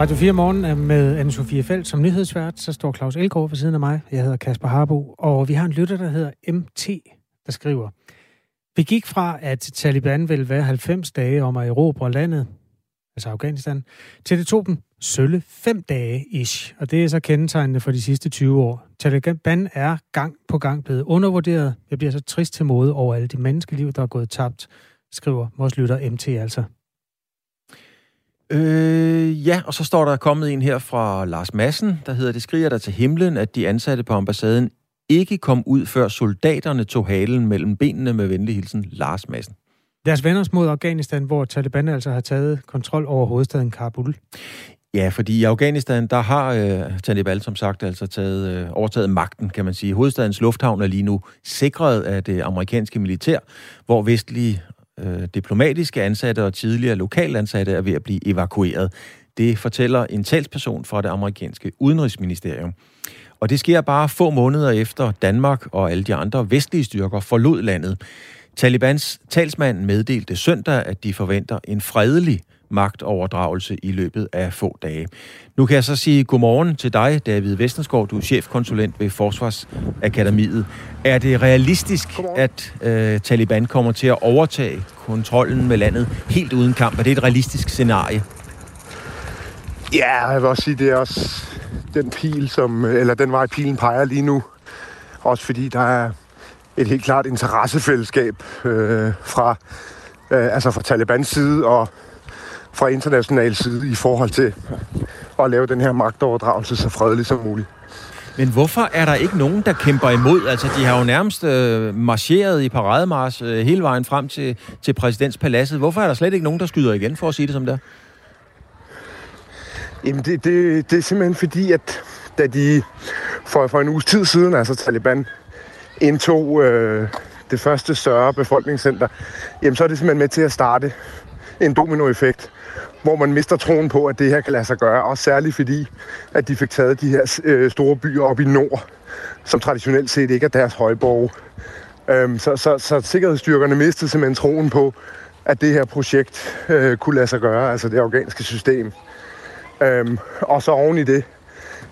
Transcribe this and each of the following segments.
Radio 4 Morgen er med anne Sofie Felt som nyhedsvært. Så står Claus Elgaard ved siden af mig. Jeg hedder Kasper Harbo, og vi har en lytter, der hedder MT, der skriver. Vi gik fra, at Taliban ville være 90 dage om at erobre landet, altså Afghanistan, til det tog dem sølle 5 dage ish. Og det er så kendetegnende for de sidste 20 år. Taliban er gang på gang blevet undervurderet. Jeg bliver så trist til mode over alle de menneskeliv, der er gået tabt, skriver vores lytter MT altså. Øh, ja, og så står der kommet en her fra Lars Massen, der hedder, det skriger der til himlen, at de ansatte på ambassaden ikke kom ud, før soldaterne tog halen mellem benene med venlig hilsen Lars Massen. Deres venner mod Afghanistan, hvor Taliban altså har taget kontrol over hovedstaden Kabul. Ja, fordi i Afghanistan, der har øh, Taliban som sagt altså taget, øh, overtaget magten, kan man sige. Hovedstadens lufthavn er lige nu sikret af det amerikanske militær, hvor vestlige øh, diplomatiske ansatte og tidligere lokalansatte er ved at blive evakueret. Det fortæller en talsperson fra det amerikanske udenrigsministerium. Og det sker bare få måneder efter Danmark og alle de andre vestlige styrker forlod landet. Talibans talsmand meddelte søndag, at de forventer en fredelig magtoverdragelse i løbet af få dage. Nu kan jeg så sige godmorgen til dig, David Vestenskov. Du er chefkonsulent ved Forsvarsakademiet. Er det realistisk, godmorgen. at øh, Taliban kommer til at overtage kontrollen med landet helt uden kamp? Er det et realistisk scenarie? Ja, jeg vil også sige, det er også den pil, som, eller den vej pilen peger lige nu. Også fordi der er et helt klart interessefællesskab øh, fra, øh, altså fra Talibans side og fra international side i forhold til at lave den her magtoverdragelse så fredelig som muligt. Men hvorfor er der ikke nogen, der kæmper imod? Altså, de har jo nærmest øh, marcheret i parademars øh, hele vejen frem til, til præsidentspaladset. Hvorfor er der slet ikke nogen, der skyder igen, for at sige det som det Jamen, det, det, det er simpelthen fordi, at da de for, for en uges tid siden, altså Taliban, indtog øh, det første større befolkningscenter, jamen så er det simpelthen med til at starte en dominoeffekt, hvor man mister troen på, at det her kan lade sig gøre. Også særligt fordi, at de fik taget de her øh, store byer op i nord, som traditionelt set ikke er deres højborg. Øhm, så, så, så sikkerhedsstyrkerne mistede simpelthen troen på, at det her projekt øh, kunne lade sig gøre, altså det afghanske system. Øhm, og så oven i det,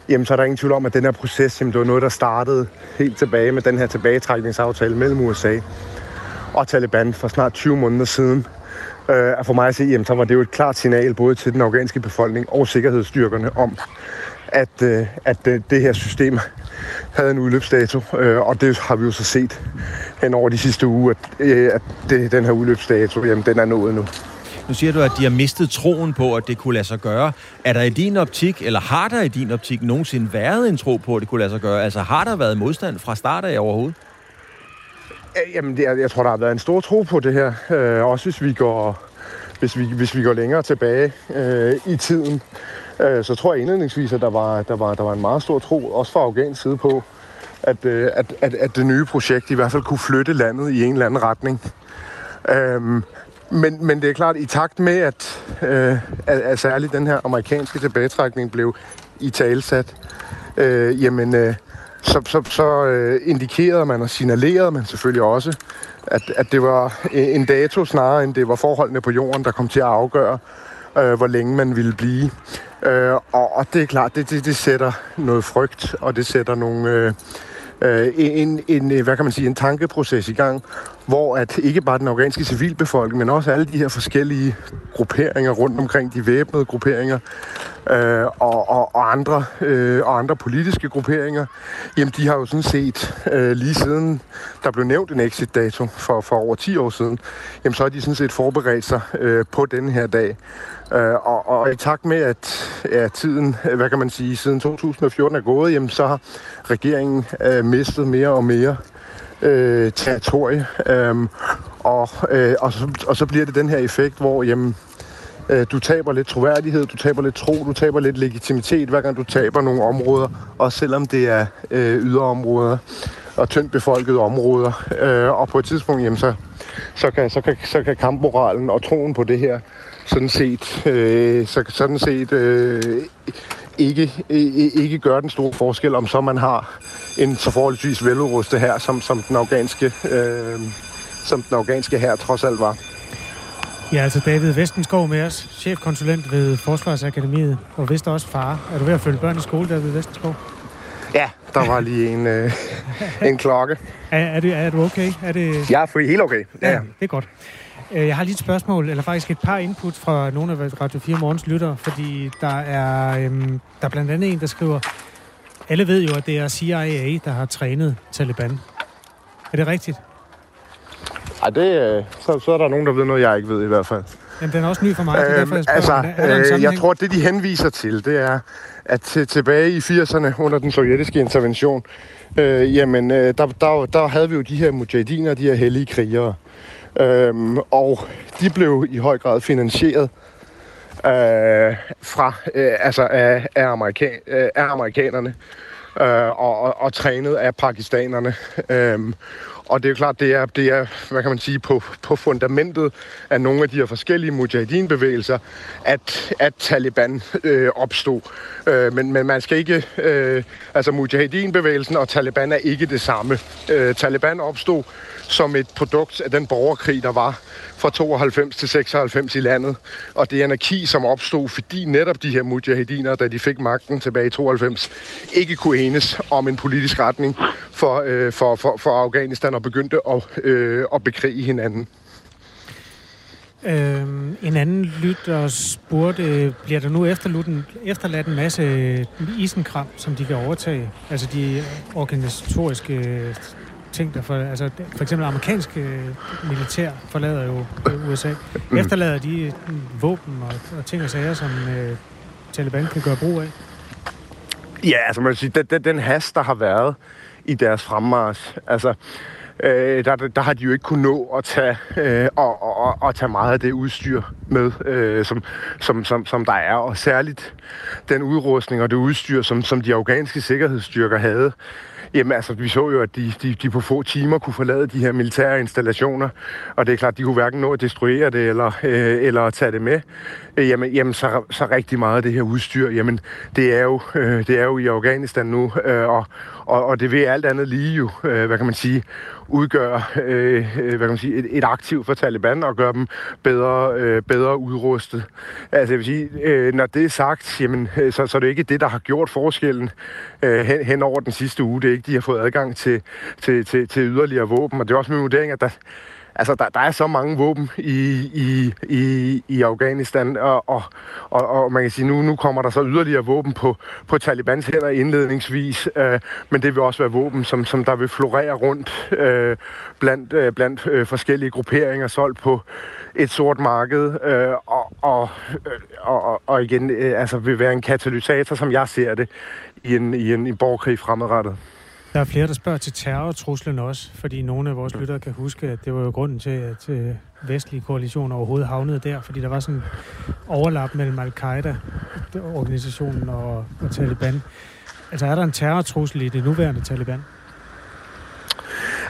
jamen så er der ingen tvivl om, at den her proces, jamen det var noget, der startede helt tilbage med den her tilbagetrækningsaftale mellem USA og Taliban for snart 20 måneder siden. Øh, for mig at se, jamen, så var det jo et klart signal både til den afghanske befolkning og sikkerhedsstyrkerne om, at, øh, at øh, det her system havde en udløbsdato, øh, og det har vi jo så set hen over de sidste uger, at, øh, at det, den her udløbsdato, jamen, den er nået nu. Nu siger du, at de har mistet troen på, at det kunne lade sig gøre. Er der i din optik, eller har der i din optik nogensinde været en tro på, at det kunne lade sig gøre? Altså har der været modstand fra start af overhovedet? Jamen, det er, jeg tror, der har været en stor tro på det her. Øh, også hvis vi går, hvis vi, hvis vi går længere tilbage øh, i tiden. Øh, så tror jeg indledningsvis, at der var, der, var, der var en meget stor tro, også fra afghansk side på, at, øh, at, at, at det nye projekt i hvert fald kunne flytte landet i en eller anden retning. Øh, men, men det er klart, i takt med, at, øh, at, at særligt den her amerikanske tilbagetrækning blev i talsat, øh, jamen, øh, så, så, så øh, indikerede man og signalerede man selvfølgelig også, at, at det var øh, en dato snarere, end det var forholdene på jorden, der kom til at afgøre, øh, hvor længe man ville blive. Øh, og, og det er klart, det, det, det sætter noget frygt, og det sætter nogle... Øh, øh, en, en, hvad kan man sige, en tankeproces i gang, hvor at ikke bare den afghanske civilbefolkning, men også alle de her forskellige grupperinger rundt omkring, de væbnede grupperinger, øh, og, og, og, andre, øh, og andre politiske grupperinger, jamen de har jo sådan set øh, lige siden der blev nævnt en exit-dato for, for over 10 år siden, jamen så har de sådan set forberedt sig øh, på den her dag. Øh, og, og i takt med, at ja, tiden, hvad kan man sige, siden 2014 er gået, jamen så har regeringen øh, mistet mere og mere øh, Øh, territorie. Øhm, og, øh, og, så, og så bliver det den her effekt, hvor jamen, øh, du taber lidt troværdighed, du taber lidt tro, du taber lidt legitimitet, hver gang du taber nogle områder, også selvom det er øh, yderområder og tyndt befolkede områder. Øh, og på et tidspunkt, jamen, så, så, kan, så, kan, så kan kampmoralen og troen på det her sådan set, øh, så, sådan set øh, ikke, ikke gøre den store forskel, om så man har en så forholdsvis veludrustet her, som, som den afghanske, øh, som den afghanske her trods alt var. Ja, altså David Vestenskov med os, chefkonsulent ved Forsvarsakademiet, og vist også far. Er du ved at følge børn i skole, David Vestenskov? Ja, der var lige en, øh, en klokke. Er, er, det, er du okay? Er det... Jeg er fri, helt okay. Ja, ja. det er godt. Øh, jeg har lige et spørgsmål, eller faktisk et par input fra nogle af Radio 4 Morgens lyttere, fordi der er, øhm, der er blandt andet en, der skriver, alle ved jo, at det er CIA, der har trænet Taliban. Er det rigtigt? Ej, det, øh, så, så er der nogen, der ved noget, jeg ikke ved i hvert fald. Jamen, den er også ny for mig, det er derfor, jeg spørger. Altså, er øh, jeg tror, det de henviser til, det er, at til, tilbage i 80'erne under den sovjetiske intervention, øh, jamen, øh, der, der, der havde vi jo de her mujahediner, de her hellige krigere. Øhm, og de blev i høj grad finansieret øh, fra, øh, altså af, af, amerika, øh, af amerikanerne øh, og, og, og trænet af pakistanerne. Øhm, og det er jo klart, det er, det er hvad kan man sige, på, på fundamentet af nogle af de her forskellige mujahideen-bevægelser, at, at Taliban øh, opstod. Øh, men, men man skal ikke... Øh, altså, mujahideen-bevægelsen og Taliban er ikke det samme. Øh, Taliban opstod som et produkt af den borgerkrig, der var fra 92 til 96 i landet. Og det anarki, som opstod, fordi netop de her mujahediner, da de fik magten tilbage i 92, ikke kunne enes om en politisk retning for, øh, for, for, for Afghanistan og begyndte at, øh, at bekrige hinanden. Øhm, en anden lytter spurgte, bliver der nu efterladt en masse øh, isenkram, som de kan overtage? Altså de organisatoriske ting, der for, altså for eksempel amerikanske øh, militær forlader jo USA. Mm. Efterlader de øh, våben og, og ting og sager, som øh, Taliban kan gøre brug af? Ja, altså man kan sige, den, den has, der har været i deres fremmars, altså øh, der, der har de jo ikke kunnet nå at tage, øh, og, og, og tage meget af det udstyr med, øh, som, som, som, som der er. Og særligt den udrustning og det udstyr, som, som de afghanske sikkerhedsstyrker havde, Jamen altså, vi så jo, at de, de, de på få timer kunne forlade de her militære installationer, og det er klart, de kunne hverken nå at destruere det eller, øh, eller tage det med. Øh, jamen, jamen så, så rigtig meget af det her udstyr, jamen det er jo, øh, det er jo i Afghanistan nu, øh, og, og, og det vil alt andet lige jo, øh, hvad kan man sige, udgøre øh, øh, hvad kan man sige, et, et aktiv for Taliban og gøre dem bedre, øh, bedre udrustet. Altså jeg vil sige, øh, når det er sagt, jamen, øh, så, så er det ikke det, der har gjort forskellen øh, hen, hen over den sidste uge. Det er ikke, de har fået adgang til, til, til, til yderligere våben, og det er også min vurdering, at der, altså, der, der er så mange våben i, i, i, i Afghanistan, og, og, og, og man kan sige, nu, nu kommer der så yderligere våben på, på Talibans hænder indledningsvis, øh, men det vil også være våben, som, som der vil florere rundt øh, blandt, øh, blandt øh, forskellige grupperinger solgt på et sort marked, øh, og, og, øh, og, og igen øh, altså vil være en katalysator, som jeg ser det, i en, i en, i borgerkrig fremadrettet. Der er flere, der spørger til terrortruslen også, fordi nogle af vores lyttere kan huske, at det var jo grunden til, at øh, vestlige koalitioner overhovedet havnede der, fordi der var sådan overlap mellem Al-Qaida-organisationen og, og Taliban. Altså er der en terrortrussel i det nuværende Taliban?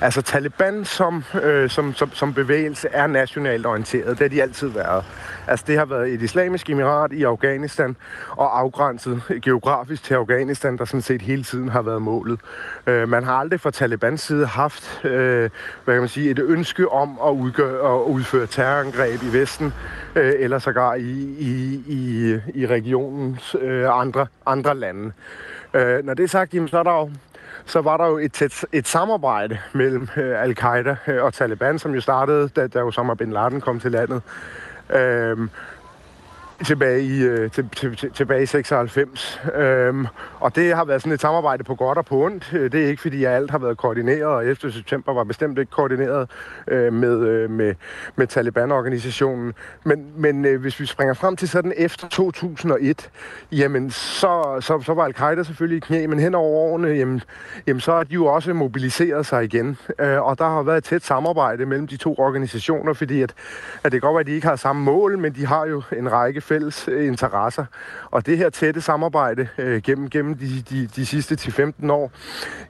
Altså Taliban som, øh, som, som, som bevægelse er nationalt orienteret. Det har de altid været. Altså det har været et islamisk emirat i Afghanistan og afgrænset geografisk til Afghanistan, der sådan set hele tiden har været målet. Øh, man har aldrig fra Talibans side haft øh, hvad kan man sige, et ønske om at, udgøre, at udføre terrorangreb i Vesten øh, eller sågar i, i, i, i regionens øh, andre, andre lande. Øh, når det er sagt, jamen, så er der jo så var der jo et, tæt, et samarbejde mellem øh, al-Qaida øh, og Taliban, som jo startede, da, da Osama bin Laden kom til landet. Øhm, tilbage i, øh, til, til, tilbage i 96. Øhm, og det har været sådan et samarbejde på godt og på ondt. Øh, det er ikke, fordi alt har været koordineret, og 11. september var bestemt ikke koordineret øh, med, øh, med, med Taliban-organisationen. Men, men øh, hvis vi springer frem til sådan efter 2001, jamen så, så, så var al-Qaida selvfølgelig i knæ, men hen over årene, jamen, jamen så har de jo også mobiliseret sig igen. Øh, og der har været et tæt samarbejde mellem de to organisationer, fordi at, at det kan godt være, at de ikke har samme mål, men de har jo en række fælles øh, interesser. Og det her tætte samarbejde øh, gennem, gennem de, de, de sidste 10-15 år,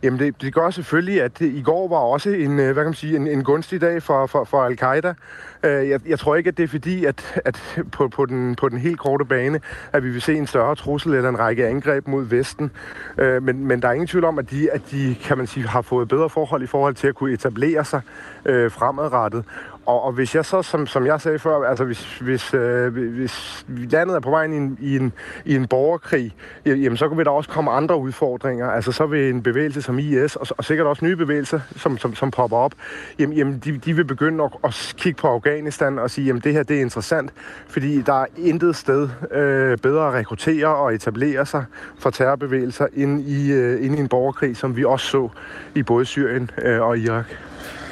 jamen det, det gør selvfølgelig, at det, i går var også en, øh, hvad kan man sige, en, en gunstig dag for, for, for al-Qaida. Øh, jeg, jeg tror ikke, at det er fordi, at, at på, på, den, på den helt korte bane, at vi vil se en større trussel eller en række angreb mod Vesten. Øh, men, men der er ingen tvivl om, at de, at de kan man sige, har fået bedre forhold i forhold til at kunne etablere sig øh, fremadrettet og, og hvis jeg så, som, som jeg sagde før, altså hvis, hvis, øh, hvis landet er på vej ind i en, i en, i en borgerkrig, jamen så kan vi der også komme andre udfordringer. Altså så vil en bevægelse som IS, og, og sikkert også nye bevægelser, som, som, som popper op, jamen, jamen de, de vil begynde at, at kigge på Afghanistan og sige, jamen det her det er interessant, fordi der er intet sted øh, bedre at rekruttere og etablere sig for terrorbevægelser end i, øh, ind i en borgerkrig, som vi også så i både Syrien øh, og Irak.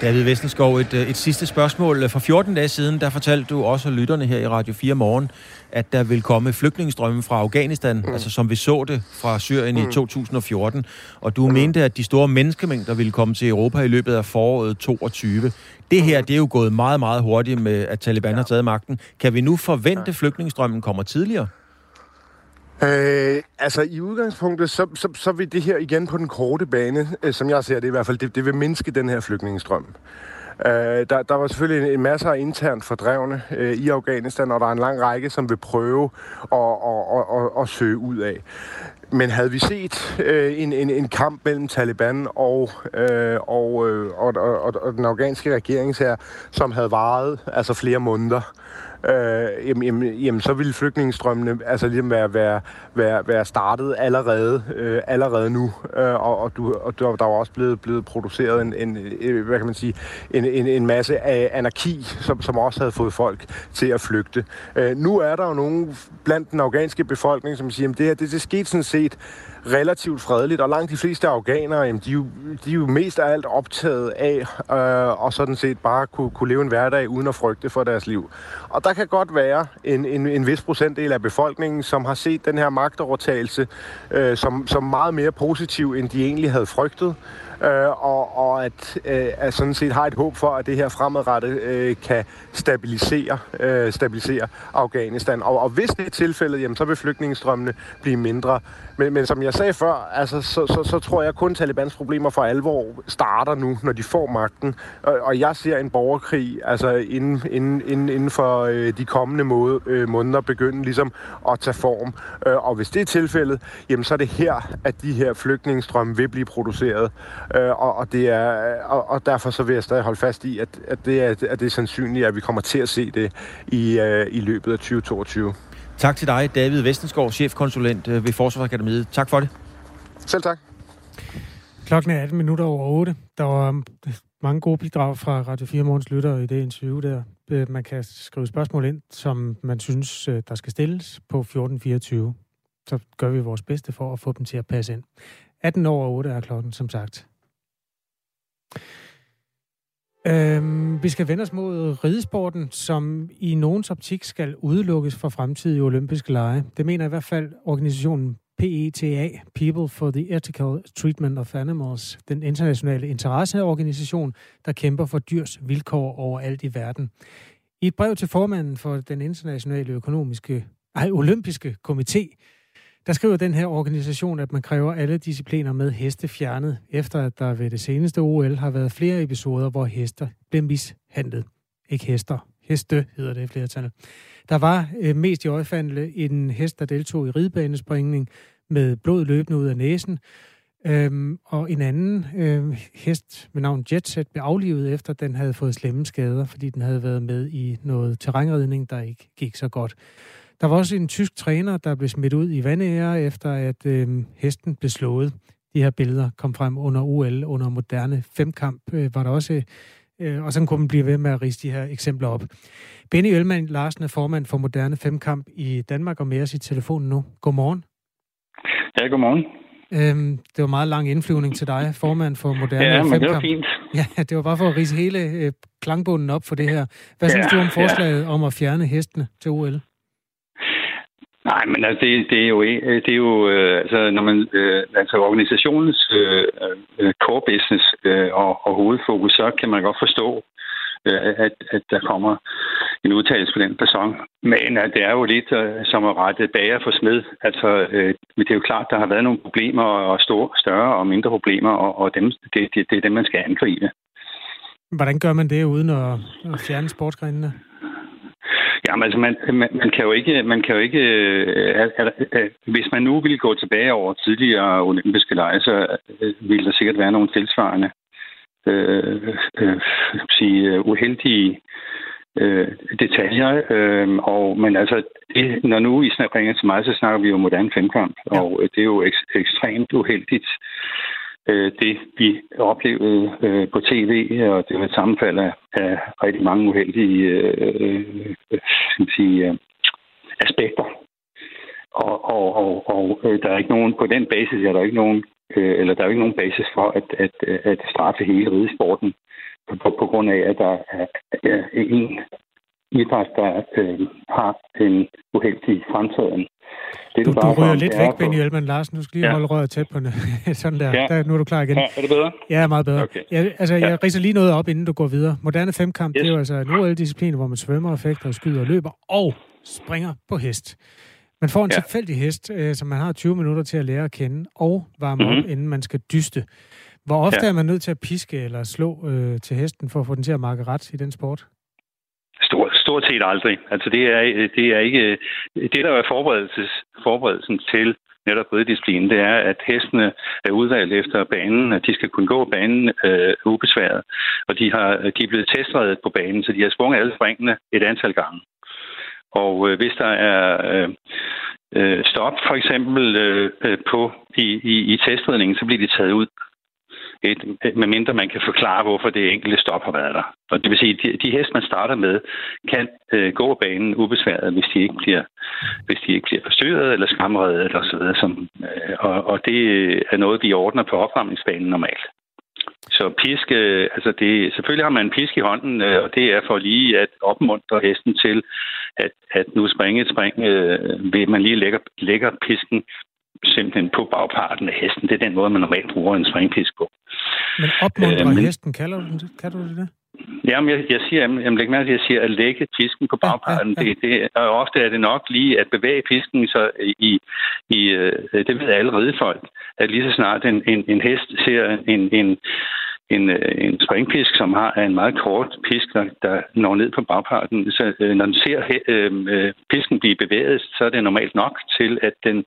David Vestenskov, et, øh, et sidste spørgsmål. For 14 dage siden, der fortalte du også lytterne her i Radio 4 morgen, at der vil komme flygtningestrømme fra Afghanistan, mm. altså som vi så det fra Syrien mm. i 2014. Og du mm. mente, at de store menneskemængder ville komme til Europa i løbet af foråret 22. Det her, mm. det er jo gået meget, meget hurtigt med, at Taliban ja. har taget magten. Kan vi nu forvente, at flygtningestrømmen kommer tidligere? Øh, altså i udgangspunktet, så, så, så vil det her igen på den korte bane, øh, som jeg ser det i hvert fald, det, det vil mindske den her flygtningestrøm. Øh, der, der var selvfølgelig en, en masse af internt fordrevne øh, i Afghanistan, og der er en lang række, som vil prøve at, at, at, at, at søge ud af. Men havde vi set øh, en, en, en kamp mellem Taliban og, øh, og, øh, og, og, og den afghanske regering her, som havde varet altså flere måneder, øh, jamen, jamen, jamen, så ville flygtningestrømmene altså ligesom være, være, være, være startet allerede, øh, allerede nu. Øh, og, og, du, og der, var også blevet, blevet produceret en, en, øh, hvad kan man sige, en, en, en masse af anarki, som, som også havde fået folk til at flygte. Øh, nu er der jo nogen blandt den afghanske befolkning, som siger, at det her det, det skete sådan set relativt fredeligt, og langt de fleste afghanere, jamen, de, er jo, de er jo mest af alt optaget af øh, og sådan set bare kunne, kunne leve en hverdag uden at frygte for deres liv. Og der kan godt være en, en, en vis procentdel af befolkningen, som har set den her magtovertagelse øh, som, som meget mere positiv, end de egentlig havde frygtet øh, og, og at, øh, at sådan set har et håb for, at det her fremadrettet øh, kan stabilisere, øh, stabilisere Afghanistan. Og, og hvis det er tilfældet, jamen, så vil flygtningestrømmene blive mindre. Men, men som jeg sagde før, altså, så, så, så tror jeg kun, at Talibans problemer for alvor starter nu, når de får magten. Og, og jeg ser en borgerkrig altså inden, inden, inden, inden for øh, de kommende måde, øh, måneder begynde ligesom at tage form. Øh, og hvis det er tilfældet, jamen, så er det her, at de her flygtningestrømme vil blive produceret. Øh, og, og, det er, og, og derfor så vil jeg stadig holde fast i, at, at, det, er, at det er sandsynligt, at vi kommer til at se det i, øh, i løbet af 2022. Tak til dig, David Vestenskov, chefkonsulent øh, ved Forsvarsakademiet. Tak for det. Selv tak. Klokken er 18 minutter over 8. Der var um, mange gode bidrag fra Radio 4 Morgens Lytter i det interview der. Øh, man kan skrive spørgsmål ind, som man synes, øh, der skal stilles på 1424. Så gør vi vores bedste for at få dem til at passe ind. 18 over 8 er klokken, som sagt. Øhm, vi skal vende os mod ridesporten, som i nogens optik skal udelukkes fra fremtidige olympiske lege. Det mener i hvert fald organisationen PETA, People for the Ethical Treatment of Animals, den internationale interesseorganisation, der kæmper for dyrs vilkår overalt i verden. I et brev til formanden for den internationale økonomiske, ej, olympiske komité, der skriver den her organisation, at man kræver alle discipliner med heste fjernet, efter at der ved det seneste OL har været flere episoder, hvor hester blev mishandlet. Ikke hester. Heste hedder det i flertal. Der var øh, mest i øjefandle en hest, der deltog i ridebanespringning med blod løbende ud af næsen. Øhm, og en anden øh, hest med navn Jetset blev aflivet efter, at den havde fået slemme skader, fordi den havde været med i noget terrænridning, der ikke gik så godt. Der var også en tysk træner, der blev smidt ud i vandære, efter at øh, hesten blev slået. De her billeder kom frem under OL, under moderne femkamp, øh, var der også, øh, og sådan kunne man blive ved med at riste de her eksempler op. Benny Ølman Larsen er formand for Moderne Femkamp i Danmark, og med os i telefonen nu. Godmorgen. Ja, godmorgen. Øhm, det var meget lang indflyvning til dig, formand for Moderne ja, Femkamp. Ja, det var fint. Ja, det var bare for at rise hele øh, klangbunden op for det her. Hvad ja, synes du om forslaget ja. om at fjerne hestene til OL? Nej, men altså, det, det er jo, øh, det er jo øh, altså, når man, øh, altså organisationens øh, øh, core business øh, og, og hovedfokus, så kan man godt forstå, øh, at, at der kommer en udtalelse på den person. Men at det er jo lidt øh, som at rette bager for smed. Altså, øh, det er jo klart, der har været nogle problemer, og store, større og mindre problemer, og, og dem, det, det, det er dem, man skal angribe. Hvordan gør man det uden at, at fjerne sportsgrenene? Jamen altså, man, man, man kan jo ikke, man kan jo ikke øh, øh, øh, hvis man nu ville gå tilbage over tidligere olympiske lege, så øh, ville der sikkert være nogle tilsvarende øh, øh, sige, uheldige øh, detaljer. Øh, og, men altså, det, når nu I ringer til mig, så snakker vi jo moderne femkamp, ja. og øh, det er jo ek- ekstremt uheldigt, øh, det vi oplevede øh, på tv, og det var et sammenfald af, af rigtig mange uheldige øh, øh, sige, øh, aspekter. Og, og, og, og øh, der er ikke nogen, på den basis er der ikke nogen, øh, eller der er ikke nogen basis for at, at, at straffe hele ridesporten på, på grund af, at der er, en idræt, der øh, har en uheldig fremtiden. Det, du, du, du ryger lidt væk, Benny Elman Larsen. Du skal lige ja. holde røret tæt på. Sådan der. Ja. der. Nu er du klar igen. Ja, er det bedre? Ja, meget bedre. Okay. Ja, altså, ja. jeg riser lige noget op, inden du går videre. Moderne femkamp, yes. det er jo altså en OL-disciplin, hvor man svømmer, fægter, skyder og løber, og springer på hest. Man får en ja. tilfældig hest, øh, som man har 20 minutter til at lære at kende, og varme mm-hmm. op, inden man skal dyste. Hvor ofte ja. er man nødt til at piske eller slå øh, til hesten, for at få den til at markere ret i den sport? Stort, set aldrig. Altså det er, det er ikke... Det, der er forberedelses, forberedelsen til netop ridedisciplinen, det er, at hestene er udvalgt efter banen, at de skal kunne gå banen øh, ubesværet. Og de, har, de er blevet testredet på banen, så de har sprunget alle springene et antal gange. Og øh, hvis der er øh, øh stop, for eksempel øh, øh, på i, i, i testredningen, så bliver de taget ud et, medmindre man kan forklare, hvorfor det enkelte stop har været der. Og det vil sige, at de, de heste, man starter med, kan øh, gå banen ubesværet, hvis de ikke bliver, hvis de ikke bliver forstyrret eller skamredet eller så videre. Som, øh, og, og det er noget, vi ordner på opvarmningsbanen normalt. Så pisk, øh, altså det, selvfølgelig har man en pisk i hånden, øh, og det er for lige at opmuntre hesten til, at, at nu springe et spring, øh, ved man lige lægger, lægger pisken simpelthen på bagparten af hesten. Det er den måde, man normalt bruger en springpisk på. Men opmuntrer øh, men, hesten, kalder du det? Kan du det? Jamen, jeg, jeg siger, jamen, læg mærke til, jeg siger at lægge pisken på bagparten. Ja, ja, ja. Det, det, og ofte er det nok lige at bevæge pisken så i, i øh, det ved alle ridefolk, at lige så snart en, en, en hest ser en, en, en, øh, en springpisk, som har en meget kort pisk, der, der når ned på bagparten. Så øh, når den ser øh, pisken blive bevæget, så er det normalt nok til, at den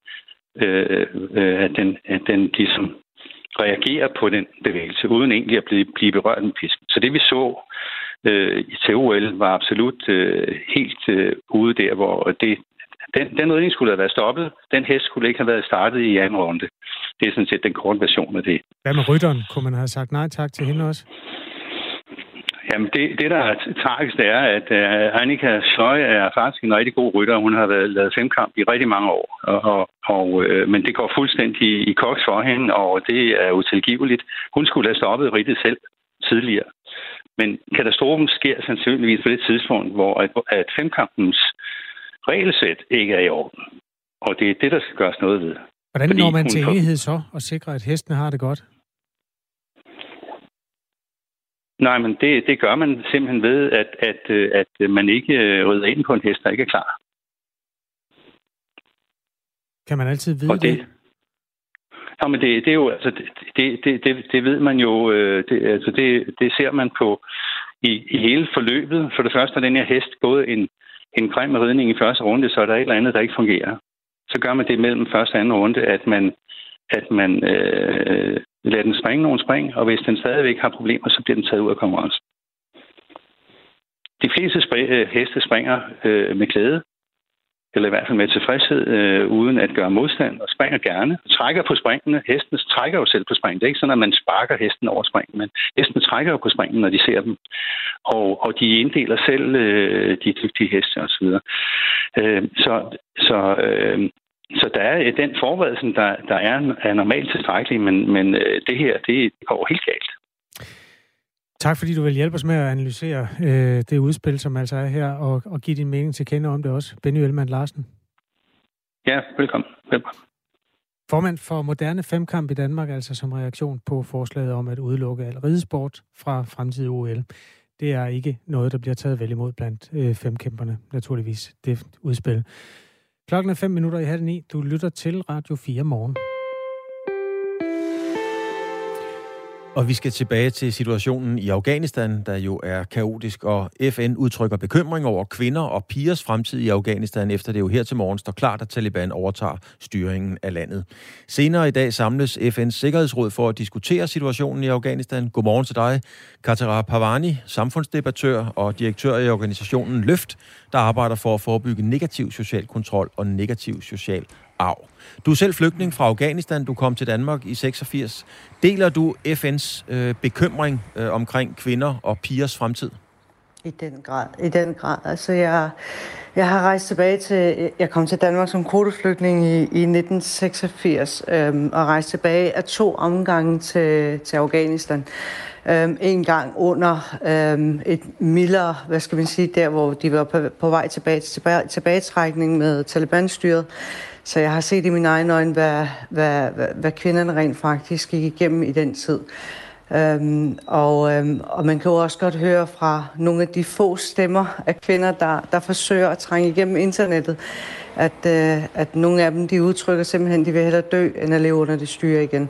øh, øh, at, den, at den ligesom reagerer på den bevægelse, uden egentlig at blive, blive berørt med pisken. Så det vi så øh, i TOL var absolut øh, helt øh, ude der, hvor det, den, den redning skulle have været stoppet. Den hest skulle ikke have været startet i anden runde. Det er sådan set den korte version af det. Hvad med rytteren? Kunne man have sagt nej tak til hende også? Jamen, det, det der er tragisk, det er, at uh, Annika Sløj er faktisk en rigtig god rytter. Hun har været lavet femkamp i rigtig mange år. Og, og, og, uh, men det går fuldstændig i koks for hende, og det er utilgiveligt. Hun skulle have stoppet rigtig selv tidligere. Men katastrofen sker sandsynligvis på det tidspunkt, hvor at, at femkampens regelsæt ikke er i orden. Og det er det, der skal gøres noget ved. Hvordan når man til enighed så og sikrer, at hestene har det godt? Nej, men det, det gør man simpelthen ved, at, at, at man ikke øh, rydder ind på en hest, der ikke er klar. Kan man altid vide det? det? Ja, men det, det er jo, altså, det, det, det, det ved man jo, øh, det, altså det, det ser man på i, i hele forløbet. For det første er den her hest gået en, en grim ridning i første runde, så er der et eller andet, der ikke fungerer. Så gør man det mellem første og anden runde, at man, at man øh, lader den springe nogle spring, og hvis den stadigvæk har problemer, så bliver den taget ud af konkurrence. De fleste spri- øh, heste springer øh, med glæde, eller i hvert fald med tilfredshed, øh, uden at gøre modstand, og springer gerne. Trækker på springene. Hesten trækker jo selv på springen. Det er ikke sådan, at man sparker hesten over springen, men hesten trækker jo på springen, når de ser dem. Og, og de inddeler selv øh, de dygtige heste osv. Så, øh, så, så øh, så der er den forberedelse, der, der er, er normalt tilstrækkelig, men, men øh, det her, det går helt galt. Tak fordi du vil hjælpe os med at analysere øh, det udspil, som altså er her, og, og give din mening til kende om det også. Benny Elman Larsen. Ja, velkommen. velkommen. Formand for Moderne Femkamp i Danmark, altså som reaktion på forslaget om at udelukke al ridesport fra fremtidig OL. Det er ikke noget, der bliver taget vel imod blandt øh, femkæmperne, naturligvis, det udspil. Klokken er 5 minutter i halv ni. Du lytter til Radio 4 morgen. Og vi skal tilbage til situationen i Afghanistan, der jo er kaotisk, og FN udtrykker bekymring over kvinder og pigers fremtid i Afghanistan, efter det jo her til morgen står klart, at Taliban overtager styringen af landet. Senere i dag samles FN's Sikkerhedsråd for at diskutere situationen i Afghanistan. Godmorgen til dig, Katara Pavani, samfundsdebattør og direktør i organisationen Løft, der arbejder for at forebygge negativ social kontrol og negativ social arv. Du er selv flygtning fra Afghanistan. Du kom til Danmark i 86. Deler du FN's øh, bekymring øh, omkring kvinder og pigers fremtid? I den grad. I den grad. Altså, jeg, jeg har rejst tilbage til... Jeg kom til Danmark som kvoteflygtning i, i 1986 øhm, og rejste tilbage af to omgange til, til Afghanistan. Øhm, en gang under øhm, et mildere, hvad skal man sige, der hvor de var på, på vej tilbage til tilbage, tilbagetrækning med Taliban-styret. Så jeg har set i mine egne øjne, hvad, hvad, hvad, hvad kvinderne rent faktisk gik igennem i den tid. Øhm, og, øhm, og man kan jo også godt høre fra nogle af de få stemmer af kvinder, der, der forsøger at trænge igennem internettet, at, øh, at nogle af dem de udtrykker simpelthen, at de vil hellere dø, end at leve under det styre igen.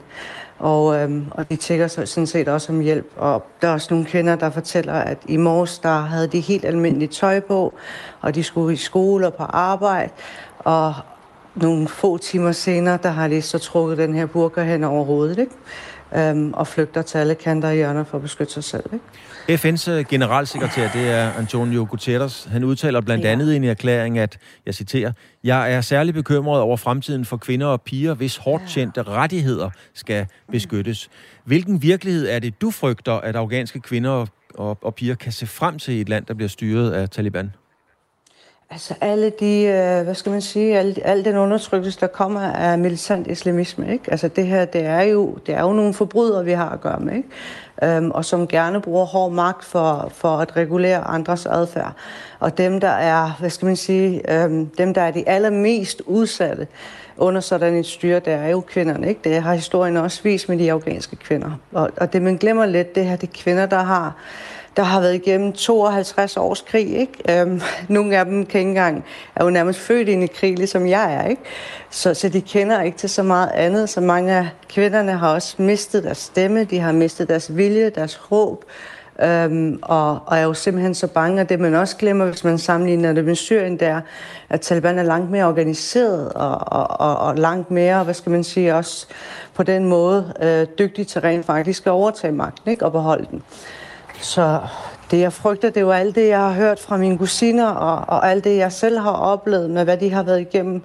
Og, øhm, og de tænker sådan set også om hjælp. Og der er også nogle kvinder, der fortæller, at i morges der havde de helt almindeligt tøj på, og de skulle i skole og på arbejde. Og, nogle få timer senere, der har de så trukket den her burka hen over hovedet, ikke? Øhm, og flygter til alle kanter i hjørner for at beskytte sig selv. Ikke? FN's øh, generalsekretær, det er Antonio Guterres, han udtaler blandt ja. andet i en erklæring, at, jeg citerer, Jeg er særlig bekymret over fremtiden for kvinder og piger, hvis hårdt tjente rettigheder skal beskyttes. Hvilken virkelighed er det, du frygter, at afghanske kvinder og, og, og piger kan se frem til i et land, der bliver styret af Taliban? Altså alle de, øh, hvad skal man sige, al, al den undertrykkelse, der kommer af militant islamisme, ikke? Altså det her, det er jo, det er jo nogle forbrydere, vi har at gøre med, ikke? Øhm, og som gerne bruger hård magt for, for at regulere andres adfærd. Og dem, der er, hvad skal man sige, øhm, dem, der er de allermest udsatte under sådan et styre, det er jo kvinderne, ikke? Det har historien også vist med de afghanske kvinder. Og, og det, man glemmer lidt, det her, det er kvinder, der har der har været igennem 52 års krig. Ikke? Øhm, nogle af dem kan ikke engang, er jo nærmest født ind i krig, ligesom jeg er. Ikke? Så, så de kender ikke til så meget andet. Så mange af kvinderne har også mistet deres stemme, de har mistet deres vilje, deres håb. Øhm, og, og er jo simpelthen så bange, og det man også glemmer, hvis man sammenligner det med Syrien, der at Taliban er langt mere organiseret og, og, og, og langt mere, hvad skal man sige, også på den måde øh, dygtig til rent faktisk at overtage magten ikke? og beholde den. Så det, jeg frygter, det er jo alt det, jeg har hørt fra mine kusiner, og, og alt det, jeg selv har oplevet med, hvad de har været igennem,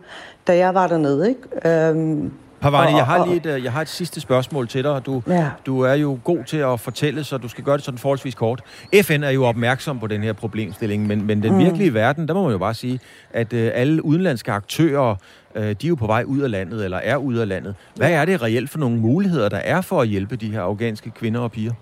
da jeg var dernede. Ikke? Øhm, Pavani, jeg har lige et, øh, jeg har et sidste spørgsmål til dig. Du, ja. du er jo god til at fortælle, så du skal gøre det sådan forholdsvis kort. FN er jo opmærksom på den her problemstilling, men, men den mm. virkelige verden, der må man jo bare sige, at uh, alle udenlandske aktører, uh, de er jo på vej ud af landet, eller er ud af landet. Hvad er det reelt for nogle muligheder, der er for at hjælpe de her afghanske kvinder og piger?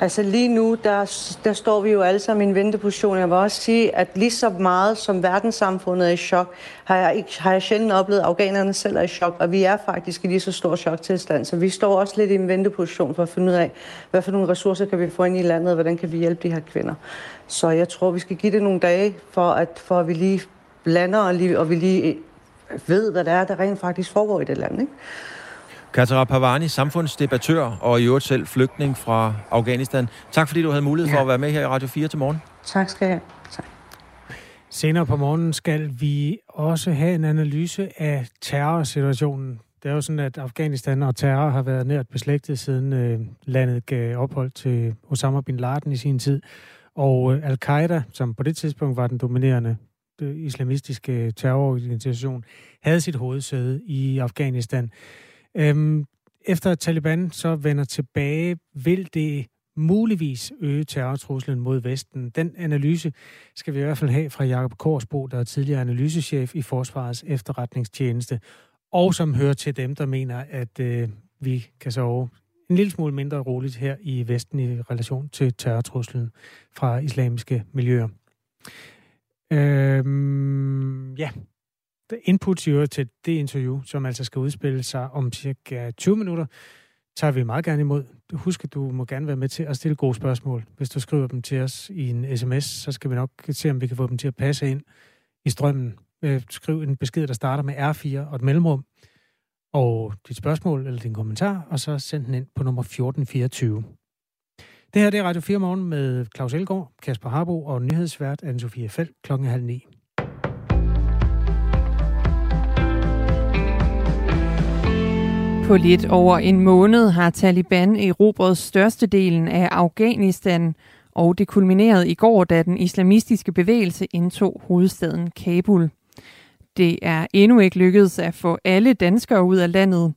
Altså lige nu, der, der står vi jo alle sammen i en venteposition. Jeg vil også sige, at lige så meget som verdenssamfundet er i chok, har jeg, ikke, har jeg sjældent oplevet, at afghanerne selv er i chok, og vi er faktisk i lige så stor choktilstand. Så vi står også lidt i en venteposition for at finde ud af, hvad for nogle ressourcer kan vi få ind i landet, og hvordan kan vi hjælpe de her kvinder. Så jeg tror, vi skal give det nogle dage, for at, for at vi lige blander, og, lige, og vi lige ved, hvad der er, der rent faktisk foregår i det land. Ikke? Katara Pavani, samfundsdebattør og i øvrigt selv flygtning fra Afghanistan. Tak fordi du havde mulighed for at være med her i Radio 4 til morgen. Tak skal jeg. Tak. Senere på morgenen skal vi også have en analyse af terrorsituationen. Det er jo sådan, at Afghanistan og terror har været nært beslægtet, siden øh, landet gav ophold til Osama bin Laden i sin tid. Og øh, Al-Qaida, som på det tidspunkt var den dominerende øh, islamistiske terrororganisation, havde sit hovedsæde i Afghanistan. Øhm, efter at Taliban så vender tilbage, vil det muligvis øge terrortruslen mod Vesten. Den analyse skal vi i hvert fald have fra Jakob Korsbo, der er tidligere analysechef i Forsvarets efterretningstjeneste, og som hører til dem, der mener, at øh, vi kan sove en lille smule mindre roligt her i Vesten i relation til terrortruslen fra islamiske miljøer. Øhm, ja, input til det interview, som altså skal udspille sig om cirka 20 minutter, tager vi meget gerne imod. Husk, at du må gerne være med til at stille gode spørgsmål. Hvis du skriver dem til os i en sms, så skal vi nok se, om vi kan få dem til at passe ind i strømmen. Øh, skriv en besked, der starter med R4 og et mellemrum. og dit spørgsmål eller din kommentar, og så send den ind på nummer 1424. Det her det er Radio 4 Morgen med Claus Elgaard, Kasper Harbo og nyhedsvært Anne-Sophie Felt klokken halv ni. På lidt over en måned har Taliban erobret størstedelen af Afghanistan, og det kulminerede i går, da den islamistiske bevægelse indtog hovedstaden Kabul. Det er endnu ikke lykkedes at få alle danskere ud af landet.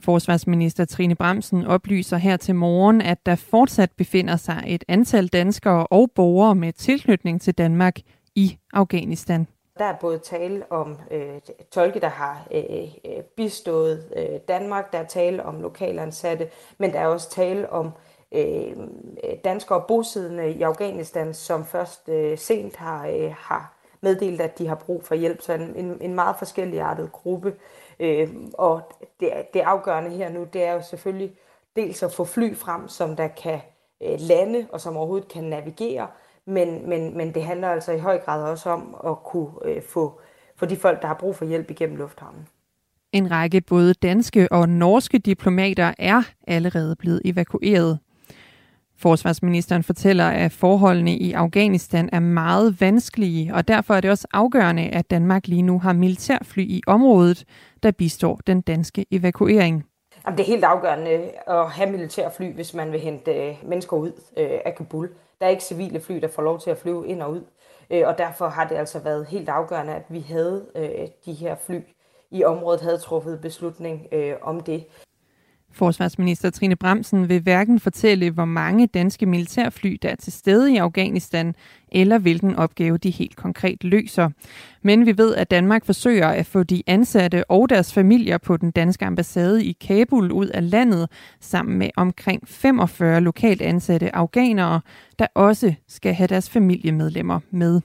Forsvarsminister Trine Bremsen oplyser her til morgen, at der fortsat befinder sig et antal danskere og borgere med tilknytning til Danmark i Afghanistan. Der er både tale om øh, tolke, der har øh, øh, bistået øh, Danmark, der er tale om lokalansatte, men der er også tale om øh, danskere bosiddende i Afghanistan, som først øh, sent har, øh, har meddelt, at de har brug for hjælp. Så en, en meget forskelligartet gruppe. Øh, og det, det afgørende her nu, det er jo selvfølgelig dels at få fly frem, som der kan øh, lande og som overhovedet kan navigere, men, men, men det handler altså i høj grad også om at kunne øh, få, få de folk, der har brug for hjælp igennem lufthavnen. En række både danske og norske diplomater er allerede blevet evakueret. Forsvarsministeren fortæller, at forholdene i Afghanistan er meget vanskelige, og derfor er det også afgørende, at Danmark lige nu har militærfly i området, der bistår den danske evakuering. Jamen, det er helt afgørende at have militærfly, hvis man vil hente øh, mennesker ud øh, af Kabul. Der er ikke civile fly, der får lov til at flyve ind og ud. Øh, og derfor har det altså været helt afgørende, at vi havde øh, de her fly i området, havde truffet beslutning øh, om det. Forsvarsminister Trine Bremsen vil hverken fortælle, hvor mange danske militærfly, der er til stede i Afghanistan, eller hvilken opgave de helt konkret løser. Men vi ved, at Danmark forsøger at få de ansatte og deres familier på den danske ambassade i Kabul ud af landet, sammen med omkring 45 lokalt ansatte afghanere, der også skal have deres familiemedlemmer med.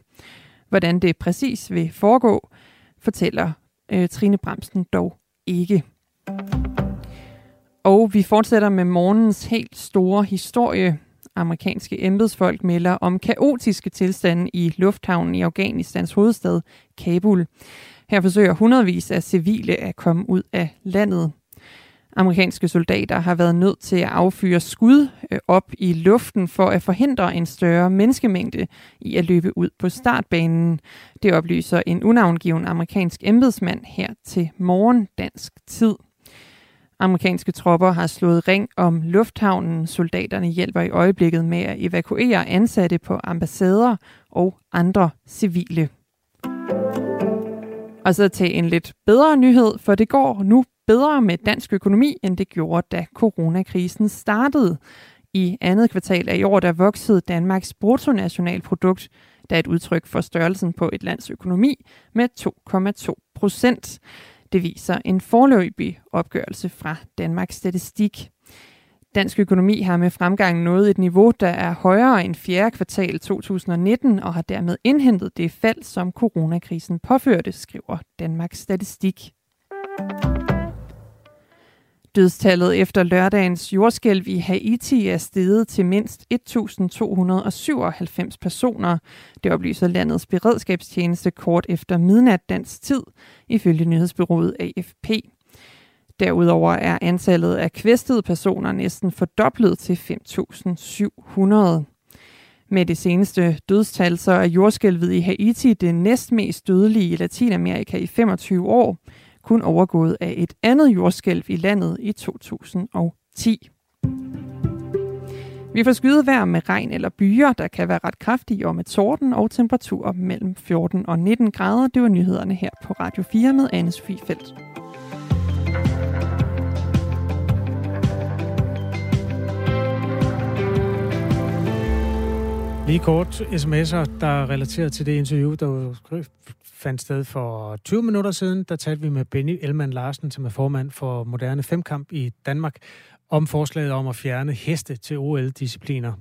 Hvordan det præcis vil foregå, fortæller øh, Trine Bremsen dog ikke. Og vi fortsætter med morgens helt store historie. Amerikanske embedsfolk melder om kaotiske tilstande i lufthavnen i Afghanistans hovedstad Kabul. Her forsøger hundredvis af civile at komme ud af landet. Amerikanske soldater har været nødt til at affyre skud øh, op i luften for at forhindre en større menneskemængde i at løbe ud på startbanen. Det oplyser en unavngiven amerikansk embedsmand her til morgen dansk tid. Amerikanske tropper har slået ring om lufthavnen. Soldaterne hjælper i øjeblikket med at evakuere ansatte på ambassader og andre civile. Og så til en lidt bedre nyhed, for det går nu bedre med dansk økonomi, end det gjorde, da coronakrisen startede. I andet kvartal af i år, der voksede Danmarks bruttonationalprodukt, der er et udtryk for størrelsen på et lands økonomi, med 2,2 procent. Det viser en forløbig opgørelse fra Danmarks Statistik. Dansk økonomi har med fremgang nået et niveau, der er højere end fjerde kvartal 2019 og har dermed indhentet det fald, som coronakrisen påførte, skriver Danmarks Statistik. Dødstallet efter lørdagens jordskælv i Haiti er steget til mindst 1.297 personer. Det oplyser landets beredskabstjeneste kort efter midnat dansk tid, ifølge nyhedsbyrået AFP. Derudover er antallet af kvæstede personer næsten fordoblet til 5.700. Med det seneste dødstal så er jordskælvet i Haiti det næstmest dødelige i Latinamerika i 25 år – kun overgået af et andet jordskælv i landet i 2010. Vi får skyet vejr med regn eller byer, der kan være ret kraftige og med torden og temperaturer mellem 14 og 19 grader. Det var nyhederne her på Radio 4 med Anne Sofie Felt. Lige kort sms'er, der er relateret til det interview, der fandt sted for 20 minutter siden. Der talte vi med Benny Elman Larsen, som er formand for Moderne Femkamp i Danmark, om forslaget om at fjerne heste til OL-discipliner.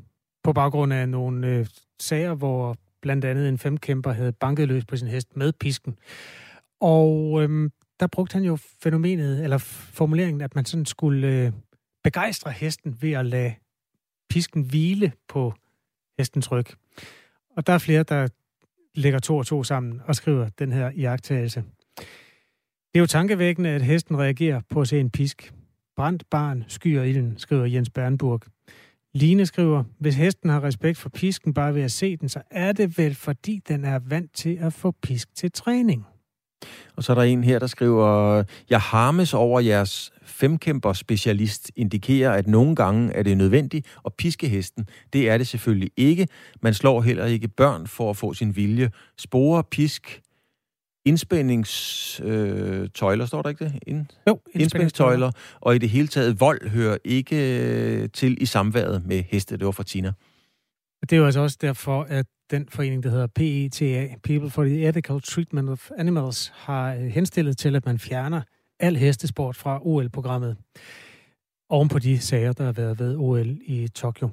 På baggrund af nogle øh, sager, hvor blandt andet en femkæmper havde banket løs på sin hest med pisken. Og øh, der brugte han jo fænomenet, eller formuleringen, at man sådan skulle øh, begejstre hesten ved at lade pisken hvile på hestens ryg. Og der er flere, der lægger to og to sammen og skriver den her iagttagelse. Det er jo tankevækkende, at hesten reagerer på at se en pisk. Brændt barn skyer ilden, skriver Jens Bernburg. Line skriver, hvis hesten har respekt for pisken bare ved at se den, så er det vel fordi den er vant til at få pisk til træning. Og så er der en her, der skriver, jeg harmes over jeres femkæmper specialist indikerer, at nogle gange er det nødvendigt at piske hesten. Det er det selvfølgelig ikke. Man slår heller ikke børn for at få sin vilje. Spore, pisk, indspændingstøjler, øh, står der ikke det? Ind, jo, indspændingstøjler. Og i det hele taget, vold hører ikke øh, til i samværet med heste. Det var fra Tina. Det er jo altså også derfor, at den forening, der hedder PETA, People for the Ethical Treatment of Animals, har øh, henstillet til, at man fjerner al hestesport fra OL-programmet. Oven på de sager, der har været ved OL i Tokyo.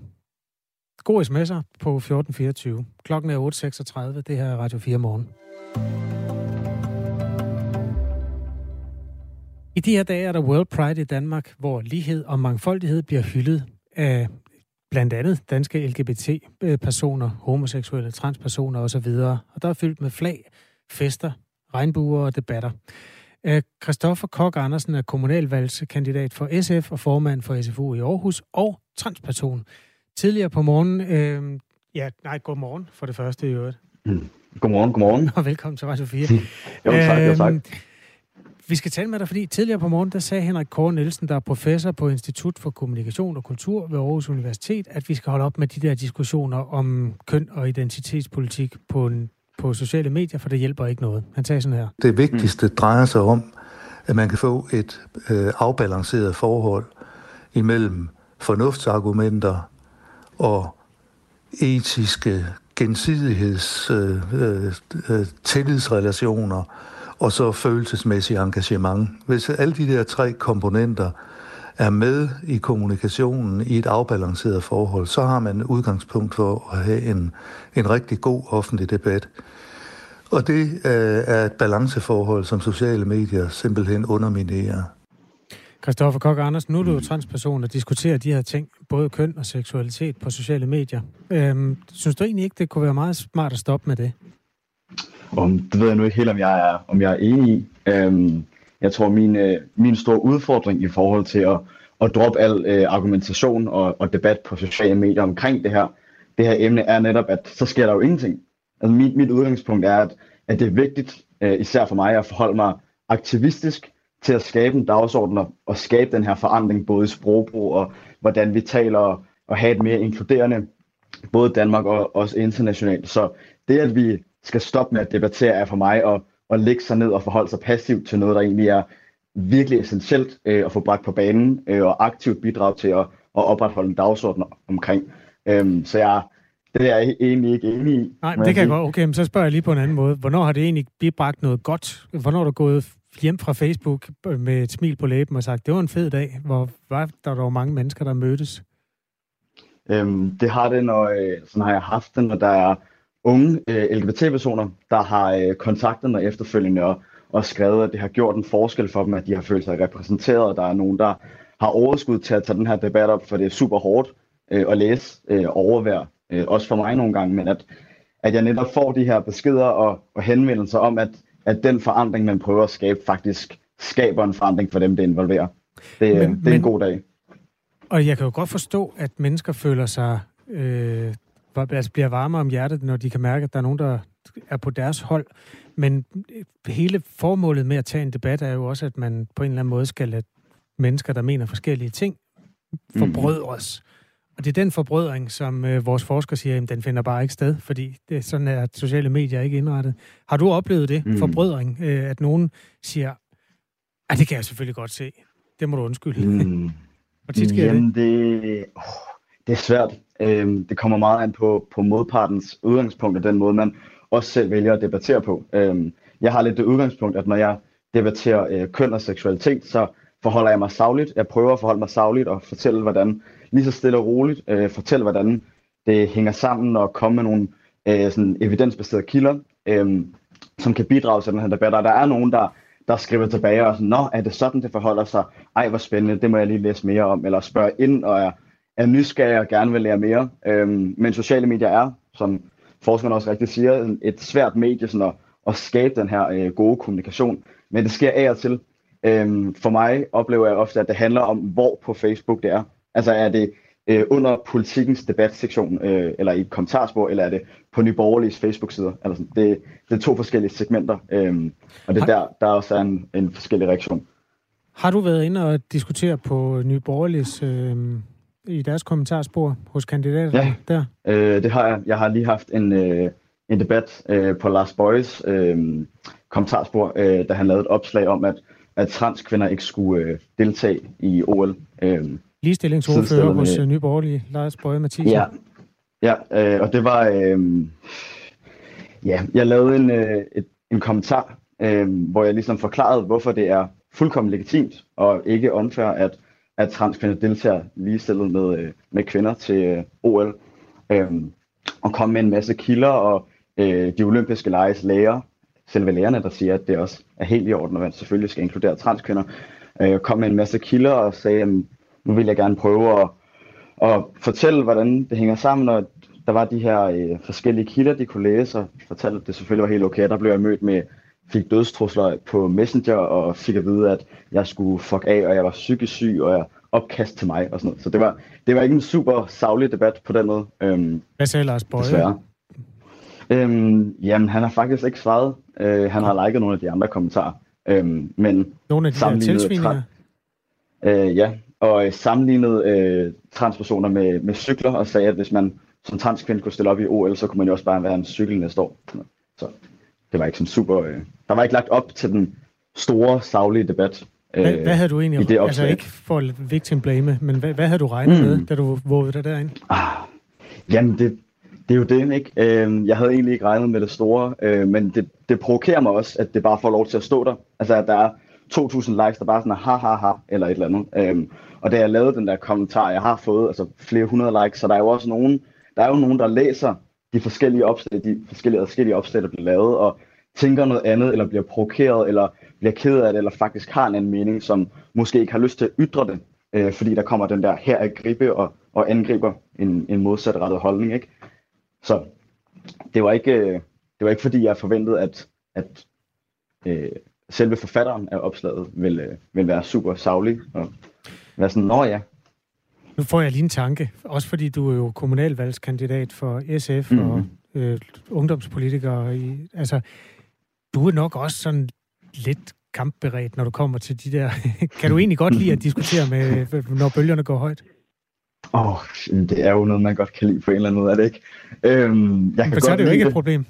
God sms'er på 1424. Klokken er 8.36. Det her er Radio 4 morgen. I de her dage er der World Pride i Danmark, hvor lighed og mangfoldighed bliver hyldet af blandt andet danske LGBT-personer, homoseksuelle, transpersoner osv. Og der er fyldt med flag, fester, regnbuer og debatter. Christoffer Kok Andersen er kommunalvalgskandidat for SF og formand for SFU i Aarhus og transperson. Tidligere på morgen, øh, ja, nej, god morgen for det første i øvrigt. Mm. Godmorgen, godmorgen. Og velkommen til Radio 4. jo, tak, jo, tak. Vi skal tale med dig, fordi tidligere på morgen, der sagde Henrik Kåre Nielsen, der er professor på Institut for Kommunikation og Kultur ved Aarhus Universitet, at vi skal holde op med de der diskussioner om køn og identitetspolitik på, en, på sociale medier, for det hjælper ikke noget. Han sagde sådan her. Det vigtigste drejer sig om, at man kan få et øh, afbalanceret forhold imellem fornuftsargumenter og etiske gensidigheds øh, øh, øh, tillidsrelationer og så følelsesmæssig engagement. Hvis alle de der tre komponenter er med i kommunikationen i et afbalanceret forhold, så har man udgangspunkt for at have en, en rigtig god offentlig debat. Og det øh, er et balanceforhold, som sociale medier simpelthen underminerer. Christoffer Kok Andersen, nu er du jo transperson og diskuterer de her ting, både køn og seksualitet på sociale medier. Øhm, synes du egentlig ikke, det kunne være meget smart at stoppe med det? Um, det ved jeg nu ikke helt, om jeg er, om jeg er enig i. Um, jeg tror, min, uh, min store udfordring i forhold til at, at droppe al uh, argumentation og, og debat på sociale medier omkring det her, det her emne er netop, at så sker der jo ingenting. Altså mit, mit udgangspunkt er, at, at det er vigtigt, uh, især for mig, at forholde mig aktivistisk til at skabe en dagsorden og, og skabe den her forandring, både i sprogbrug og hvordan vi taler og have et mere inkluderende, både Danmark og også internationalt. Så det, at vi skal stoppe med at debattere, er for mig at, at lægge sig ned og forholde sig passivt til noget, der egentlig er virkelig essentielt øh, at få bragt på banen, øh, og aktivt bidrage til at, at opretholde en dagsorden omkring. Øhm, så jeg, det er jeg egentlig ikke enig i. Nej, men det kan jeg godt. Okay, men så spørger jeg lige på en anden måde. Hvornår har det egentlig bibragt noget godt? Hvornår er du gået hjem fra Facebook med et smil på læben og sagt, det var en fed dag, hvor var der dog mange mennesker, der mødtes? Øhm, det har det, når, øh, sådan har jeg haft det, når der er unge øh, LGBT-personer, der har øh, kontaktet mig efterfølgende og, og skrevet, at det har gjort en forskel for dem, at de har følt sig repræsenteret, og der er nogen, der har overskud til at tage den her debat op, for det er super hårdt øh, at læse øh, overvær, øh, også for mig nogle gange, men at, at jeg netop får de her beskeder og, og henvendelser om, at, at den forandring, man prøver at skabe, faktisk skaber en forandring for dem, det involverer. Det, men, det er men, en god dag. Og jeg kan jo godt forstå, at mennesker føler sig øh, altså bliver varmere om hjertet, når de kan mærke, at der er nogen, der er på deres hold. Men hele formålet med at tage en debat er jo også, at man på en eller anden måde skal lade mennesker, der mener forskellige ting, forbrødres. Mm. Og det er den forbrødring, som øh, vores forskere siger, at den finder bare ikke sted, fordi det er sådan, at sociale medier er ikke indrettet. Har du oplevet det, mm. forbrødring, øh, at nogen siger, at det kan jeg selvfølgelig godt se, det må du undskylde. Mm. Hvor tit sker Jamen, det? det oh, det er svært. Øhm, det kommer meget an på, på modpartens udgangspunkt og den måde, man også selv vælger at debattere på. Øhm, jeg har lidt det udgangspunkt, at når jeg debatterer øh, køn og seksualitet, så forholder jeg mig savligt. Jeg prøver at forholde mig savligt og fortælle, hvordan, lige så stille og roligt, øh, fortælle, hvordan det hænger sammen og komme med nogle øh, sådan evidensbaserede kilder, øh, som kan bidrage til den her debat. Og der er nogen, der, der skriver tilbage og sådan, Nå, er det sådan, det forholder sig? Ej, hvor spændende, det må jeg lige læse mere om. Eller spørge ind og er er nysgerrig og gerne vil lære mere. Øhm, men sociale medier er, som forskerne også rigtig siger, et svært medie sådan at, at skabe den her øh, gode kommunikation. Men det sker af og til. Øhm, for mig oplever jeg ofte, at det handler om, hvor på Facebook det er. Altså er det øh, under politikens debatsektion, øh, eller i et kommentarspor, eller er det på Nyborgerliges Facebook-sider? Altså, det, det er to forskellige segmenter, øh, og det er der, der også er en, en forskellig reaktion. Har du været inde og diskutere på Nyborgerliges øh, i deres kommentarspor hos kandidater ja, der? Øh, det har jeg. Jeg har lige haft en, øh, en debat øh, på Lars Bøjes øh, kommentarspor, øh, da han lavede et opslag om, at, at transkvinder ikke skulle øh, deltage i OL. Øh, Ligestillingsordfører hos med... Nye Borgerlige, Lars Bøje Mathisen. Ja, ja øh, og det var... Øh, ja, jeg lavede en, øh, et, en kommentar, øh, hvor jeg ligesom forklarede, hvorfor det er fuldkommen legitimt og ikke unfair, at, at transkvinder deltager ligestillet med, øh, med kvinder til øh, OL. Øh, og komme med en masse kilder og øh, de olympiske leges læger, selve lærerne, der siger, at det også er helt i orden, og man selvfølgelig skal inkludere transkvinder, øh, kom med en masse kilder og sagde, at nu vil jeg gerne prøve at, at fortælle, hvordan det hænger sammen, og der var de her øh, forskellige kilder, de kunne læse, og fortalte, at det selvfølgelig var helt okay. Der blev jeg mødt med, fik dødstrusler på Messenger, og fik at vide, at jeg skulle fuck af, og jeg var psykisk syg, og jeg opkast til mig, og sådan noget. Så det var, det var ikke en super savlig debat på den måde. Øhm, Hvad sagde Lars Bøje? Desværre. Øhm, jamen, han har faktisk ikke svaret. Øh, han har liket nogle af de andre kommentarer. Øhm, men nogle af de her tilsvininger? Øh, ja, og øh, sammenlignet øh, transpersoner med, med cykler, og sagde, at hvis man som transkvinde kunne stille op i OL, så kunne man jo også bare være en cykel næste år. Så det var ikke sådan super... Øh, der var ikke lagt op til den store, savlige debat. Øh, hvad, hvad havde du egentlig... I det altså ikke for victim blame, men hvad, hvad havde du regnet mm. med, da du vågede dig derind? Ah, jamen, det, det er jo det, ikke? Øh, jeg havde egentlig ikke regnet med det store, øh, men det, det provokerer mig også, at det bare får lov til at stå der. Altså, at der er 2.000 likes, der bare sådan er ha, ha, ha, eller et eller andet. Øhm, og da jeg lavede den der kommentar, jeg har fået altså, flere hundrede likes, så der er jo også nogen, der er jo nogen, der læser de forskellige opslag, de forskellige forskellige opslag, der bliver lavet, og tænker noget andet, eller bliver provokeret, eller bliver ked af det, eller faktisk har en anden mening, som måske ikke har lyst til at ytre det, øh, fordi der kommer den der her at gribe og, og angriber en, en modsatrettet holdning. Ikke? Så det var ikke, øh, det var ikke fordi, jeg forventede, at, at øh, selve forfatteren af opslaget vil, øh, vil være super savlig og være sådan, nå ja. Nu får jeg lige en tanke, også fordi du er jo kommunalvalgskandidat for SF mm. og øh, ungdomspolitiker. I, altså, du er nok også sådan lidt kampberedt, når du kommer til de der... kan du egentlig godt lide at diskutere med, når bølgerne går højt? Åh, oh, det er jo noget, man godt kan lide på en eller anden måde, er det ikke? Øhm, jeg kan Men så er det jo ikke det. et problem.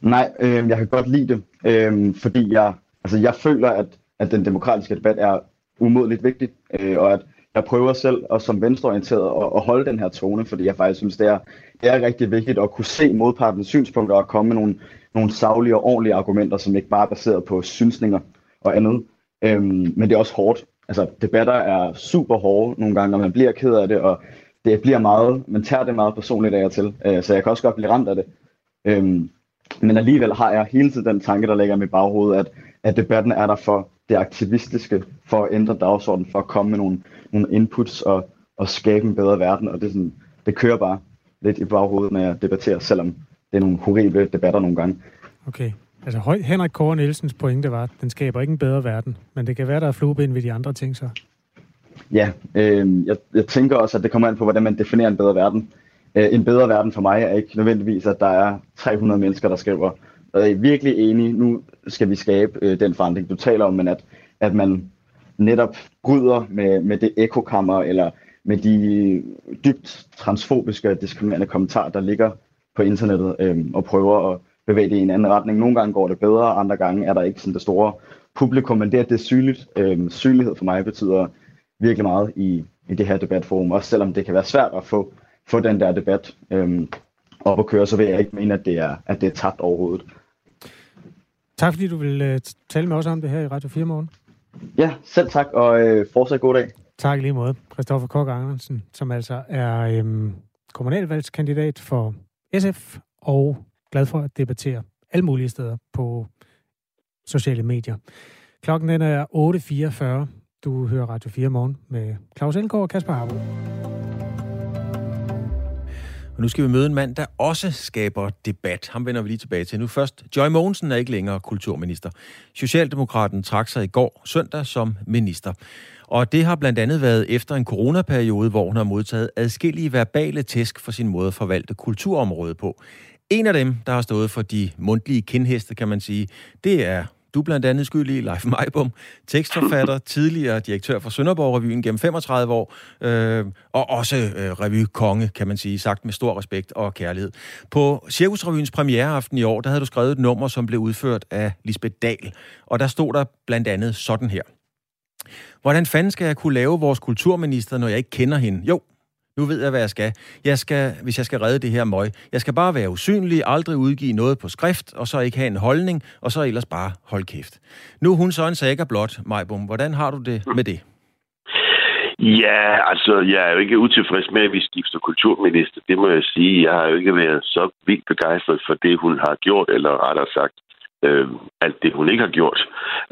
Nej, øh, jeg kan godt lide det, øh, fordi jeg, altså, jeg føler, at, at den demokratiske debat er umådeligt vigtig, øh, og at jeg prøver selv og som venstreorienteret at, at holde den her tone, fordi jeg faktisk synes, det er, det er rigtig vigtigt at kunne se modpartens synspunkter og komme med nogle, nogle savlige og ordentlige argumenter, som ikke bare er baseret på synsninger og andet. Øhm, men det er også hårdt. Altså, debatter er super hårde nogle gange, når man bliver ked af det, og det bliver meget, man tager det meget personligt af og til, øh, så jeg kan også godt blive ramt af det. Øhm, men alligevel har jeg hele tiden den tanke, der ligger i mit baghoved, at, at debatten er der for det aktivistiske, for at ændre dagsordenen, for at komme med nogle, nogle inputs og, og skabe en bedre verden. Og det, sådan, det kører bare lidt i baghovedet, når jeg debatterer, selvom det er nogle horrible debatter nogle gange. Okay. Altså Henrik Kåre Nielsens pointe var, at den skaber ikke en bedre verden, men det kan være, der er flueben ved de andre ting så. Ja, øh, jeg, jeg tænker også, at det kommer an på, hvordan man definerer en bedre verden. Øh, en bedre verden for mig er ikke nødvendigvis, at der er 300 mennesker, der skriver, jeg er virkelig enig, nu skal vi skabe øh, den forandring, du taler om, men at, at man netop bryder med, med det ekokammer, eller med de dybt transfobiske og diskriminerende kommentarer, der ligger på internettet, øh, og prøver at bevæge det i en anden retning. Nogle gange går det bedre, andre gange er der ikke sådan det store publikum, men det, at det er synligt, øh, synlighed for mig betyder virkelig meget i, i det her debatforum, også selvom det kan være svært at få få den der debat øh, op at køre, så vil jeg ikke mene, at det er, at det er tabt overhovedet. Tak fordi du vil øh, tale med os om det her i Radio 4 morgen. Ja, selv tak, og øh, fortsat god dag. Tak lige måde. Christoffer Kok Andersen, som altså er øhm, kommunalvalgskandidat for SF, og glad for at debattere alle mulige steder på sociale medier. Klokken den er 8.44. Du hører Radio 4 morgen med Claus Elgaard og Kasper Harbo. Og nu skal vi møde en mand, der også skaber debat. Ham vender vi lige tilbage til. Nu først, Joy Mogensen er ikke længere kulturminister. Socialdemokraten trak sig i går søndag som minister. Og det har blandt andet været efter en coronaperiode, hvor hun har modtaget adskillige verbale tæsk for sin måde at forvalte kulturområdet på. En af dem, der har stået for de mundtlige kindheste, kan man sige, det er du blandt andet skyld i, Leif Majbom, tekstforfatter, tidligere direktør for Sønderborg Revyen gennem 35 år, øh, og også øh, revykonge, kan man sige, sagt med stor respekt og kærlighed. På Cirkusrevyens premiereaften i år, der havde du skrevet et nummer, som blev udført af Lisbeth Dahl, og der stod der blandt andet sådan her. Hvordan fanden skal jeg kunne lave vores kulturminister, når jeg ikke kender hende? Jo, nu ved jeg, hvad jeg skal. Jeg skal, hvis jeg skal redde det her møg. Jeg skal bare være usynlig, aldrig udgive noget på skrift, og så ikke have en holdning, og så ellers bare holde kæft. Nu er hun så en sækker blot, Majbom. Hvordan har du det med det? Ja, altså, jeg er jo ikke utilfreds med, at vi skifter kulturminister. Det må jeg sige. Jeg har jo ikke været så vildt begejstret for det, hun har gjort, eller rettere sagt, øh, alt det, hun ikke har gjort.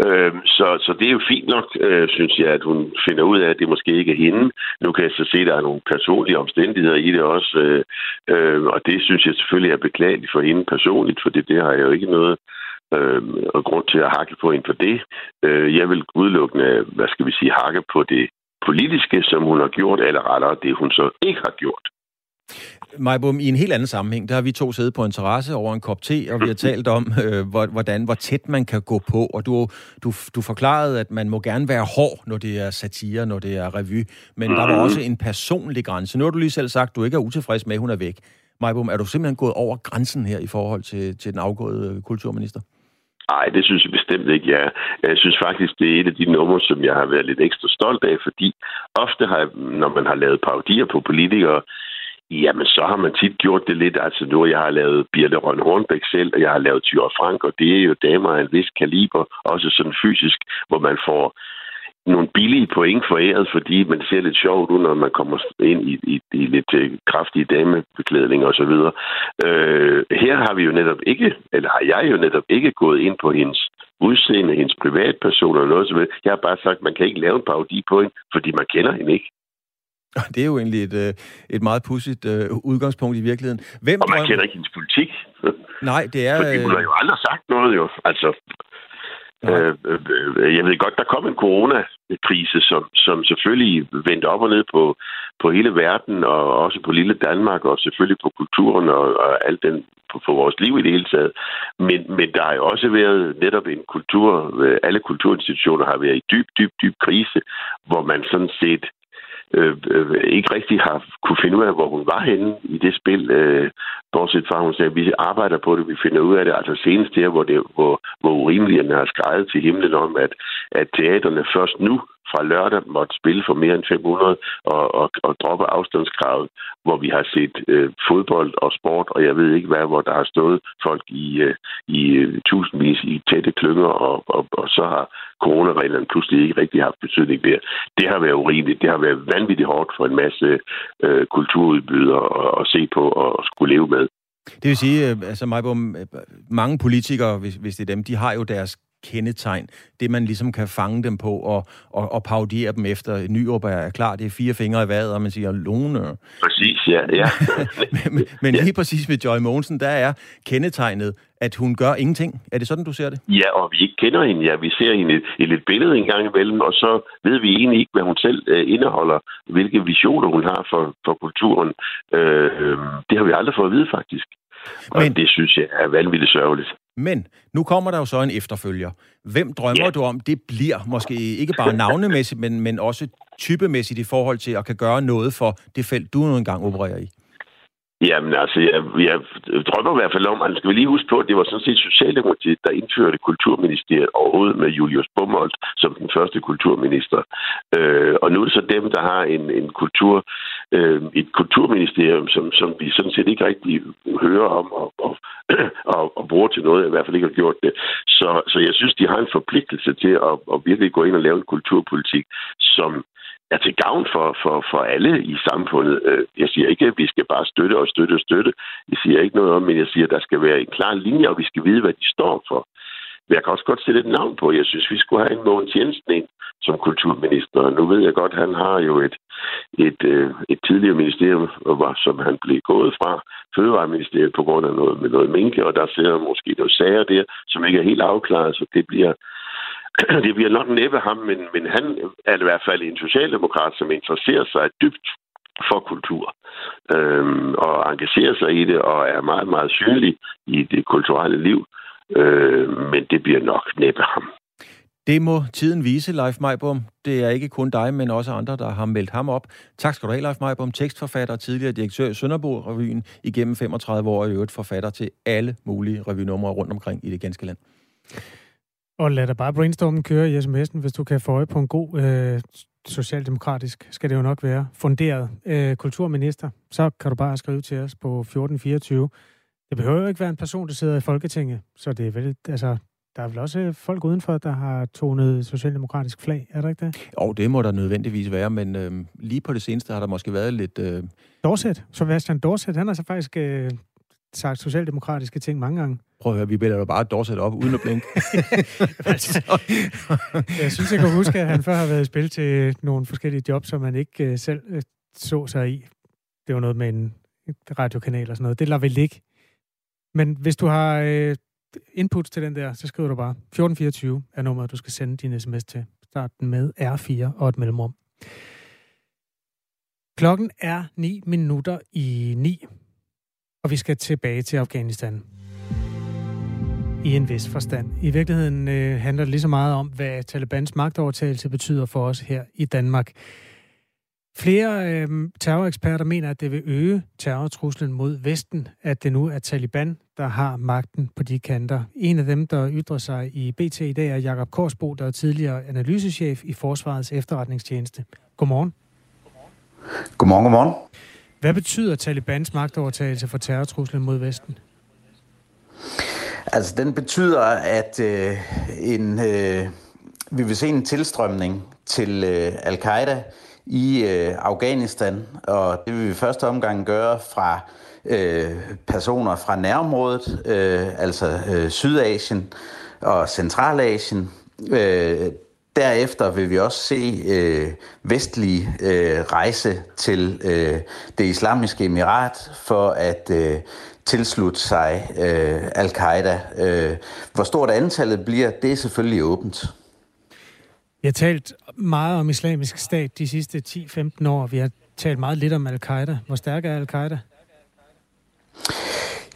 Øh, så, så det er jo fint nok, øh, synes jeg, at hun finder ud af, at det måske ikke er hende. Nu kan jeg så se, at der er nogle personlige omstændigheder i det også, øh, øh, og det synes jeg selvfølgelig er beklageligt for hende personligt, for det, det har jeg jo ikke noget øh, og grund til at hakke på hende for det. Øh, jeg vil udelukkende, hvad skal vi sige, hakke på det politiske, som hun har gjort, eller rettere det, hun så ikke har gjort. Majbum, i en helt anden sammenhæng, der har vi to siddet på en terrasse over en kop te, og vi har talt om, øh, hvordan, hvor tæt man kan gå på, og du, du, du forklarede, at man må gerne være hård, når det er satire, når det er revy, men mm-hmm. der var mhm. også en personlig grænse. Nu har du lige selv sagt, at du ikke er utilfreds med, at hun er væk. Majbum, er du simpelthen gået over grænsen her i forhold til, til den afgåede kulturminister? Nej, det synes jeg bestemt ikke, jeg Jeg synes faktisk, det er et af de numre, som jeg har været lidt ekstra stolt af, fordi ofte har jeg, når man har lavet parodier på politikere, Jamen, så har man tit gjort det lidt. Altså nu, jeg har lavet Birte Røn Hornbæk selv, og jeg har lavet Tyre Frank, og det er jo damer af en vis kaliber, også sådan fysisk, hvor man får nogle billige point foræret, fordi man ser lidt sjovt ud, når man kommer ind i, i, i lidt øh, kraftige damebeklædning og så videre. Øh, her har vi jo netop ikke, eller har jeg jo netop ikke gået ind på hendes udseende, hendes privatperson eller noget som helst. Jeg har bare sagt, at man kan ikke lave en parodi på hende, fordi man kender hende ikke. Det er jo egentlig et, øh, et meget pudsigt uh, udgangspunkt i virkeligheden. Hvem og man drøm... kender ikke hendes politik. Nej, det er... Fordi hun har jo aldrig sagt noget, jo. Altså, øh, øh, jeg ved godt, der kom en coronakrise, som, som selvfølgelig vendte op og ned på, på hele verden, og også på lille Danmark, og selvfølgelig på kulturen og, og alt den på, på vores liv i det hele taget. Men, men der har jo også været netop en kultur, alle kulturinstitutioner har været i dyb, dyb, dyb krise, hvor man sådan set Øh, øh, ikke rigtig har kunne finde ud af, hvor hun var henne i det spil. Øh, bortset fra, hun sagde, at vi arbejder på det, vi finder ud af det. Altså senest der, hvor, det, hvor, hvor urimelighederne har skrevet til himlen om, at, at teaterne først nu fra lørdag måtte spille for mere end 500 og, og, og droppe afstandskravet, hvor vi har set øh, fodbold og sport, og jeg ved ikke hvad, hvor der har stået folk i, øh, i øh, tusindvis i tætte klynger, og, og, og så har coronareglerne pludselig ikke rigtig haft betydning der. Det har været urimeligt. Det har været vanvittigt hårdt for en masse øh, kulturudbydere at, at se på og skulle leve med. Det vil sige, øh, altså Majbom, øh, mange politikere, hvis, hvis det er dem, de har jo deres kendetegn. Det, man ligesom kan fange dem på og, og, og paudiere dem efter. Nyrup er klar, det er fire fingre i vejret, og man siger Lone. Præcis, ja. ja. men men ja. lige præcis med Joy Mogensen, der er kendetegnet, at hun gør ingenting. Er det sådan, du ser det? Ja, og vi ikke kender hende. Ja, vi ser hende i lidt billede en gang imellem, og så ved vi egentlig ikke, hvad hun selv øh, indeholder, hvilke visioner hun har for, for kulturen. Øh, det har vi aldrig fået at vide, faktisk. Og Men... det synes jeg er vanvittigt sørgeligt. Men nu kommer der jo så en efterfølger. Hvem drømmer ja. du om, det bliver måske ikke bare navnemæssigt, men, men også typemæssigt i forhold til at kan gøre noget for det felt, du nu engang opererer i? Jamen altså, jeg, jeg drømmer i hvert fald om, at skal vi lige huske på, at det var sådan set Socialdemokratiet, der indførte kulturministeriet overhovedet med Julius Bumholdt som den første kulturminister. Øh, og nu er det så dem, der har en, en kultur, øh, et kulturministerium, som, som vi sådan set ikke rigtig hører om og, og, og, og bruger til noget, i hvert fald ikke har gjort det. Så, så jeg synes, de har en forpligtelse til at, at virkelig gå ind og lave en kulturpolitik, som er til gavn for, for, for alle i samfundet. Øh, jeg siger ikke, at vi skal bare støtte og støtte og støtte. Jeg siger ikke noget om, men jeg siger, at der skal være en klar linje, og vi skal vide, hvad de står for. Men jeg kan også godt sætte et navn på. Jeg synes, vi skulle have en Mogens Jensen ind som kulturminister. Nu ved jeg godt, at han har jo et et, øh, et tidligere ministerium, var, som han blev gået fra, Fødevareministeriet, på grund af noget med noget minke, og der sidder måske nogle sager der, som ikke er helt afklaret, så det bliver det bliver nok næppe ham, men, men han er i hvert fald en socialdemokrat, som interesserer sig dybt for kultur øhm, og engagerer sig i det og er meget, meget synlig i det kulturelle liv. Øh, men det bliver nok næppe ham. Det må tiden vise, Leif Majbom. Det er ikke kun dig, men også andre, der har meldt ham op. Tak skal du have, Leif Majbom, tekstforfatter og tidligere direktør i Sønderborg-revyen igennem 35 år, og i øvrigt forfatter til alle mulige revynumre rundt omkring i det ganske land. Og lad dig bare brainstormen køre i sms'en, hvis du kan få øje på en god øh, socialdemokratisk, skal det jo nok være, funderet øh, kulturminister. Så kan du bare skrive til os på 1424. Det behøver jo ikke være en person, der sidder i Folketinget, så det er vel, altså, der er vel også folk udenfor, der har tonet socialdemokratisk flag, er der ikke det? Jo, det må der nødvendigvis være, men øh, lige på det seneste har der måske været lidt... Øh... Dorset, Sebastian Dorset, han har så faktisk øh, sagt socialdemokratiske ting mange gange. Prøv at høre, vi bælger jo bare Dorset op uden at blinke. altså, jeg synes, jeg kan huske, at han før har været i spil til nogle forskellige jobs, som man ikke uh, selv uh, så sig i. Det var noget med en radiokanal og sådan noget. Det lader vi ligge. Men hvis du har uh, input til den der, så skriver du bare 1424 er nummeret, du skal sende din sms til. Start den med R4 og et mellemrum. Klokken er 9 minutter i 9, og vi skal tilbage til Afghanistan i en vis forstand. I virkeligheden øh, handler det lige så meget om, hvad Talibans magtovertagelse betyder for os her i Danmark. Flere øh, terroreksperter mener, at det vil øge terrortruslen mod Vesten, at det nu er Taliban, der har magten på de kanter. En af dem, der ytrer sig i BT i dag, er Jakob Korsbo, der er tidligere analysechef i Forsvarets efterretningstjeneste. Godmorgen. Godmorgen, godmorgen. Hvad betyder Talibans magtovertagelse for terrortruslen mod Vesten? Altså, den betyder, at øh, en, øh, vi vil se en tilstrømning til øh, al-Qaida i øh, Afghanistan, og det vil vi første omgang gøre fra øh, personer fra nærområdet, øh, altså øh, Sydasien og Centralasien. Øh, Derefter vil vi også se øh, vestlige øh, rejse til øh, det islamiske emirat for at øh, tilslutte sig øh, al-Qaida. Øh, hvor stort antallet bliver, det er selvfølgelig åbent. Vi har talt meget om islamisk stat de sidste 10-15 år. Vi har talt meget lidt om al-Qaida. Hvor stærk er al-Qaida?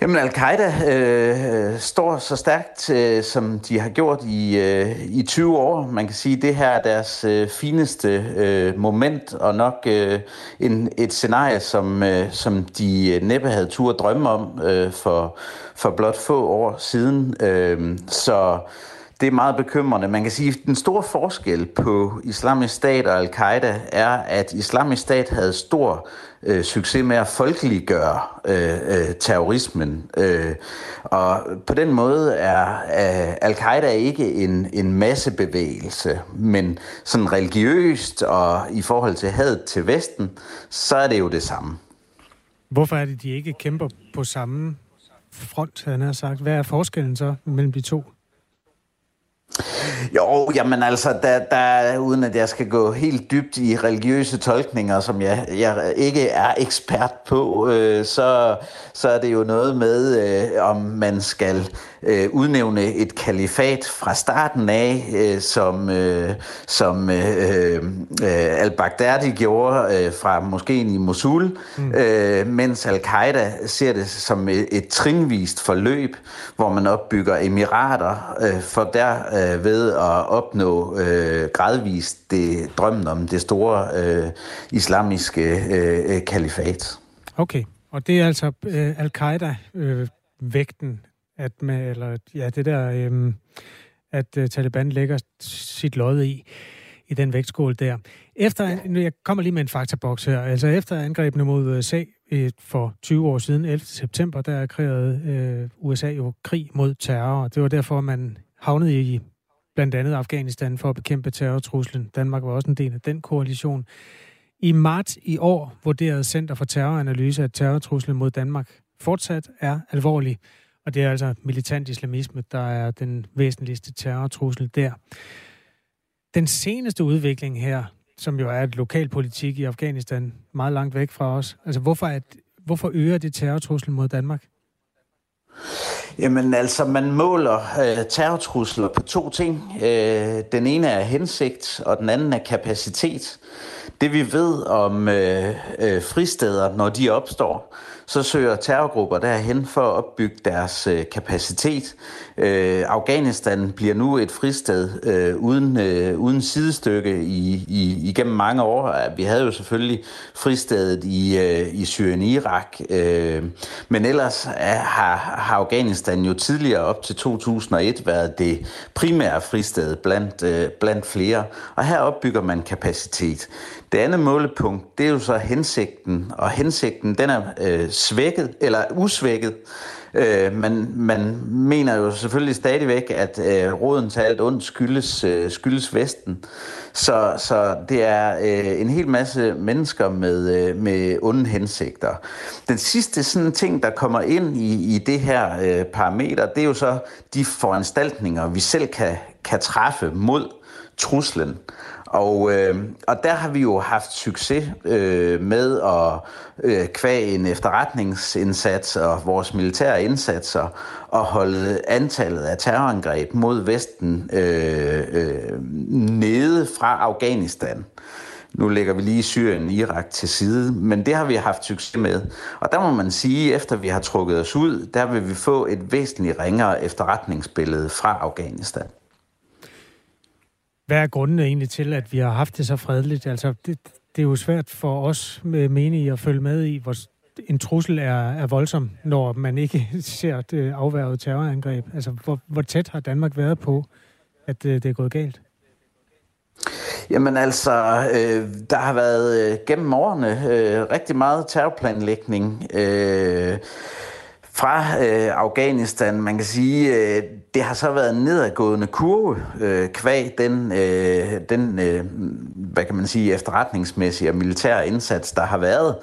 Jamen, al-Qaida øh, står så stærkt, øh, som de har gjort i, øh, i 20 år. Man kan sige, at det her er deres øh, fineste øh, moment, og nok øh, en, et scenarie, som, øh, som de øh, næppe havde tur at drømme om øh, for, for blot få år siden. Øh, så det er meget bekymrende. Man kan sige, at den store forskel på islamisk stat og al-Qaida er, at islamisk stat havde stor øh, succes med at folkeliggøre øh, øh, terrorismen. Øh, og på den måde er øh, al-Qaida ikke en, en massebevægelse, men sådan religiøst og i forhold til had til Vesten, så er det jo det samme. Hvorfor er det, de ikke kæmper på samme front, han har sagt? Hvad er forskellen så mellem de to? Jo, jamen altså, der, der, uden at jeg skal gå helt dybt i religiøse tolkninger, som jeg, jeg ikke er ekspert på, øh, så, så er det jo noget med, øh, om man skal øh, udnævne et kalifat fra starten af, øh, som, øh, som øh, øh, al-Baghdadi gjorde øh, fra moskeen i Mosul, mm. øh, mens al-Qaida ser det som et, et trinvist forløb, hvor man opbygger emirater øh, for der øh, ved at opnå øh, gradvist det, drømmen om det store øh, islamiske øh, kalifat. Okay, og det er altså øh, al-Qaida-vægten, øh, at med, eller ja, det der, øh, at øh, Taliban lægger sit lod i, i den vægtskål der. Efter, jeg kommer lige med en faktaboks her, altså efter angrebene mod USA for 20 år siden, 11. september, der erklærede øh, USA jo krig mod terror. Det var derfor, man havnede i blandt andet Afghanistan for at bekæmpe terrortruslen. Danmark var også en del af den koalition. I marts i år vurderede Center for Terroranalyse, at terrortruslen mod Danmark fortsat er alvorlig. Og det er altså militant islamisme, der er den væsentligste terrortrussel der. Den seneste udvikling her, som jo er et lokalpolitik i Afghanistan, meget langt væk fra os. Altså, hvorfor, at, hvorfor øger det terrortruslen mod Danmark? Jamen altså, man måler øh, terrortrusler på to ting. Øh, den ene er hensigt, og den anden er kapacitet. Det vi ved om øh, øh, fristeder, når de opstår, så søger terrorgrupper derhen for at opbygge deres øh, kapacitet. Øh, Afghanistan bliver nu et fristed øh, uden, øh, uden sidestykke i, i, igennem mange år. Vi havde jo selvfølgelig fristedet i, øh, i Syrien-Irak, øh, men ellers er, har, har Afghanistan jo tidligere op til 2001 været det primære fristed blandt, øh, blandt flere, og her opbygger man kapacitet. Det andet målepunkt, det er jo så hensigten, og hensigten den er øh, svækket, eller usvækket. Øh, man, man mener jo selvfølgelig stadigvæk, at øh, roden til alt ondt skyldes, øh, skyldes Vesten. Så, så det er øh, en hel masse mennesker med, øh, med onde hensigter. Den sidste sådan ting, der kommer ind i, i det her øh, parameter, det er jo så de foranstaltninger, vi selv kan, kan træffe mod truslen. Og, øh, og der har vi jo haft succes øh, med at øh, kvæge en efterretningsindsats og vores militære indsatser og holde antallet af terrorangreb mod Vesten øh, øh, nede fra Afghanistan. Nu lægger vi lige Syrien og Irak til side, men det har vi haft succes med. Og der må man sige, efter vi har trukket os ud, der vil vi få et væsentligt ringere efterretningsbillede fra Afghanistan. Hvad er grundene egentlig til, at vi har haft det så fredeligt? Altså, det, det er jo svært for os med menige at følge med i, hvor en trussel er, er voldsom, når man ikke ser det øh, afværget terrorangreb. Altså, hvor, hvor tæt har Danmark været på, at det, det er gået galt? Jamen altså, øh, der har været øh, gennem årene øh, rigtig meget terrorplanlægning. Øh, fra øh, Afghanistan. Man kan sige, øh, det har så været en nedadgående kurve øh, kvæg den, øh, den øh, hvad kan man sige, efterretningsmæssige og militære indsats, der har været.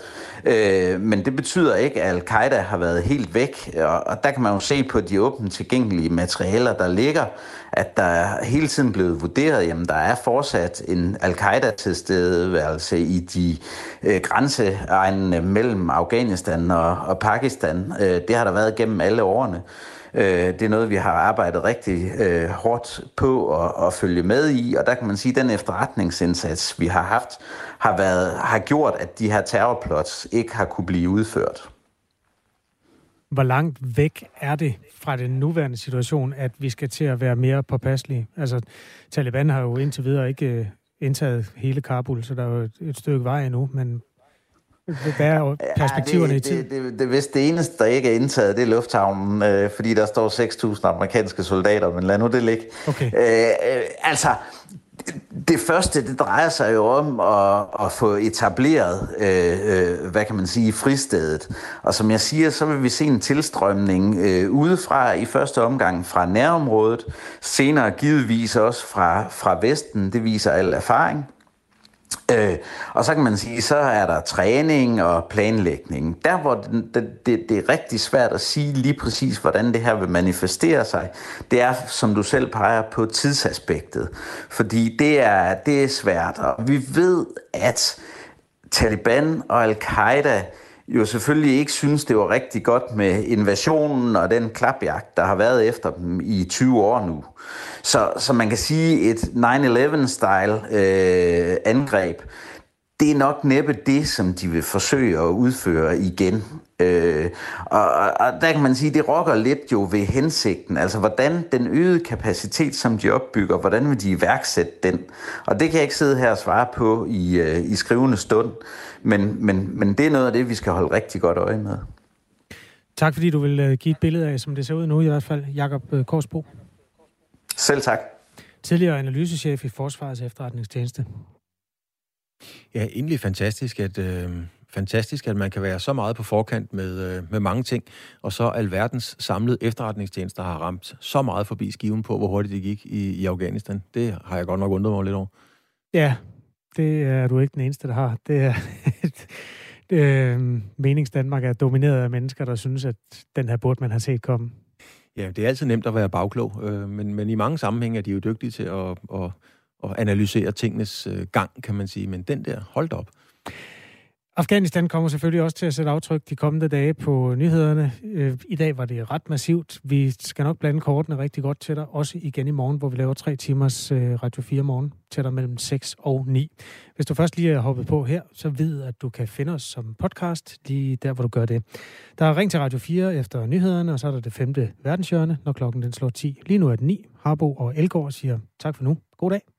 Øh, men det betyder ikke, at al-Qaida har været helt væk. Og, og der kan man jo se på de åbent tilgængelige materialer, der ligger, at der er hele tiden blevet vurderet, jamen der er fortsat en al-Qaida-tilstedeværelse i de øh, grænseegnene mellem Afghanistan og, og Pakistan. Øh, det har der været gennem alle årene. Øh, det er noget, vi har arbejdet rigtig øh, hårdt på at, at følge med i, og der kan man sige, at den efterretningsindsats, vi har haft, har, været, har gjort, at de her terrorplots ikke har kunne blive udført. Hvor langt væk er det fra den nuværende situation, at vi skal til at være mere påpasselige? Altså, Taliban har jo indtil videre ikke øh, indtaget hele Kabul, så der er jo et stykke vej endnu, men hvad er perspektiverne ja, det, i tid? Det, det, det, hvis det eneste, der ikke er indtaget, det er lufthavnen, øh, fordi der står 6.000 amerikanske soldater, men lad nu det ligge. Okay. Øh, øh, altså, det første, det drejer sig jo om at, at få etableret, øh, øh, hvad kan man sige, fristedet. Og som jeg siger, så vil vi se en tilstrømning øh, udefra i første omgang fra nærområdet, senere givetvis også fra, fra Vesten, det viser al erfaring. Øh, og så kan man sige, så er der træning og planlægning. Der hvor det, det, det er rigtig svært at sige lige præcis, hvordan det her vil manifestere sig, det er, som du selv peger på, tidsaspektet. Fordi det er, det er svært, og vi ved, at Taliban og Al-Qaida jo selvfølgelig ikke synes, det var rigtig godt med invasionen og den klapjagt, der har været efter dem i 20 år nu. Så, så man kan sige, et 9-11-style øh, angreb, det er nok næppe det, som de vil forsøge at udføre igen. Øh, og, og der kan man sige, det rokker lidt jo ved hensigten, altså hvordan den øgede kapacitet, som de opbygger, hvordan vil de iværksætte den? Og det kan jeg ikke sidde her og svare på i, øh, i skrivende stund, men, men, men det er noget af det, vi skal holde rigtig godt øje med. Tak fordi du vil øh, give et billede af, som det ser ud nu i hvert fald, Jakob øh, Korsbo. Selv tak. Tidligere analysechef i Forsvarets efterretningstjeneste. Ja, egentlig fantastisk, at, øh, fantastisk, at man kan være så meget på forkant med, øh, med mange ting, og så alverdens samlede efterretningstjenester har ramt så meget forbi skiven på, hvor hurtigt det gik i, i Afghanistan. Det har jeg godt nok undret mig lidt over. Ja, det er du ikke den eneste, der har. Det er, det, øh, Menings Danmark er domineret af mennesker, der synes, at den her burde man have set komme. Ja, det er altid nemt at være bagklog, øh, men, men i mange sammenhænge er de jo dygtige til at, at, at analysere tingenes øh, gang, kan man sige. Men den der, hold op. Afghanistan kommer selvfølgelig også til at sætte aftryk de kommende dage på nyhederne. Øh, I dag var det ret massivt. Vi skal nok blande kortene rigtig godt til dig, også igen i morgen, hvor vi laver tre timers øh, Radio 4 morgen til dig mellem 6 og 9. Hvis du først lige er hoppet på her, så ved at du kan finde os som podcast lige der, hvor du gør det. Der er ring til Radio 4 efter nyhederne, og så er der det femte verdenshjørne, når klokken den slår 10. Lige nu er det 9. Harbo og Elgård siger tak for nu. God dag.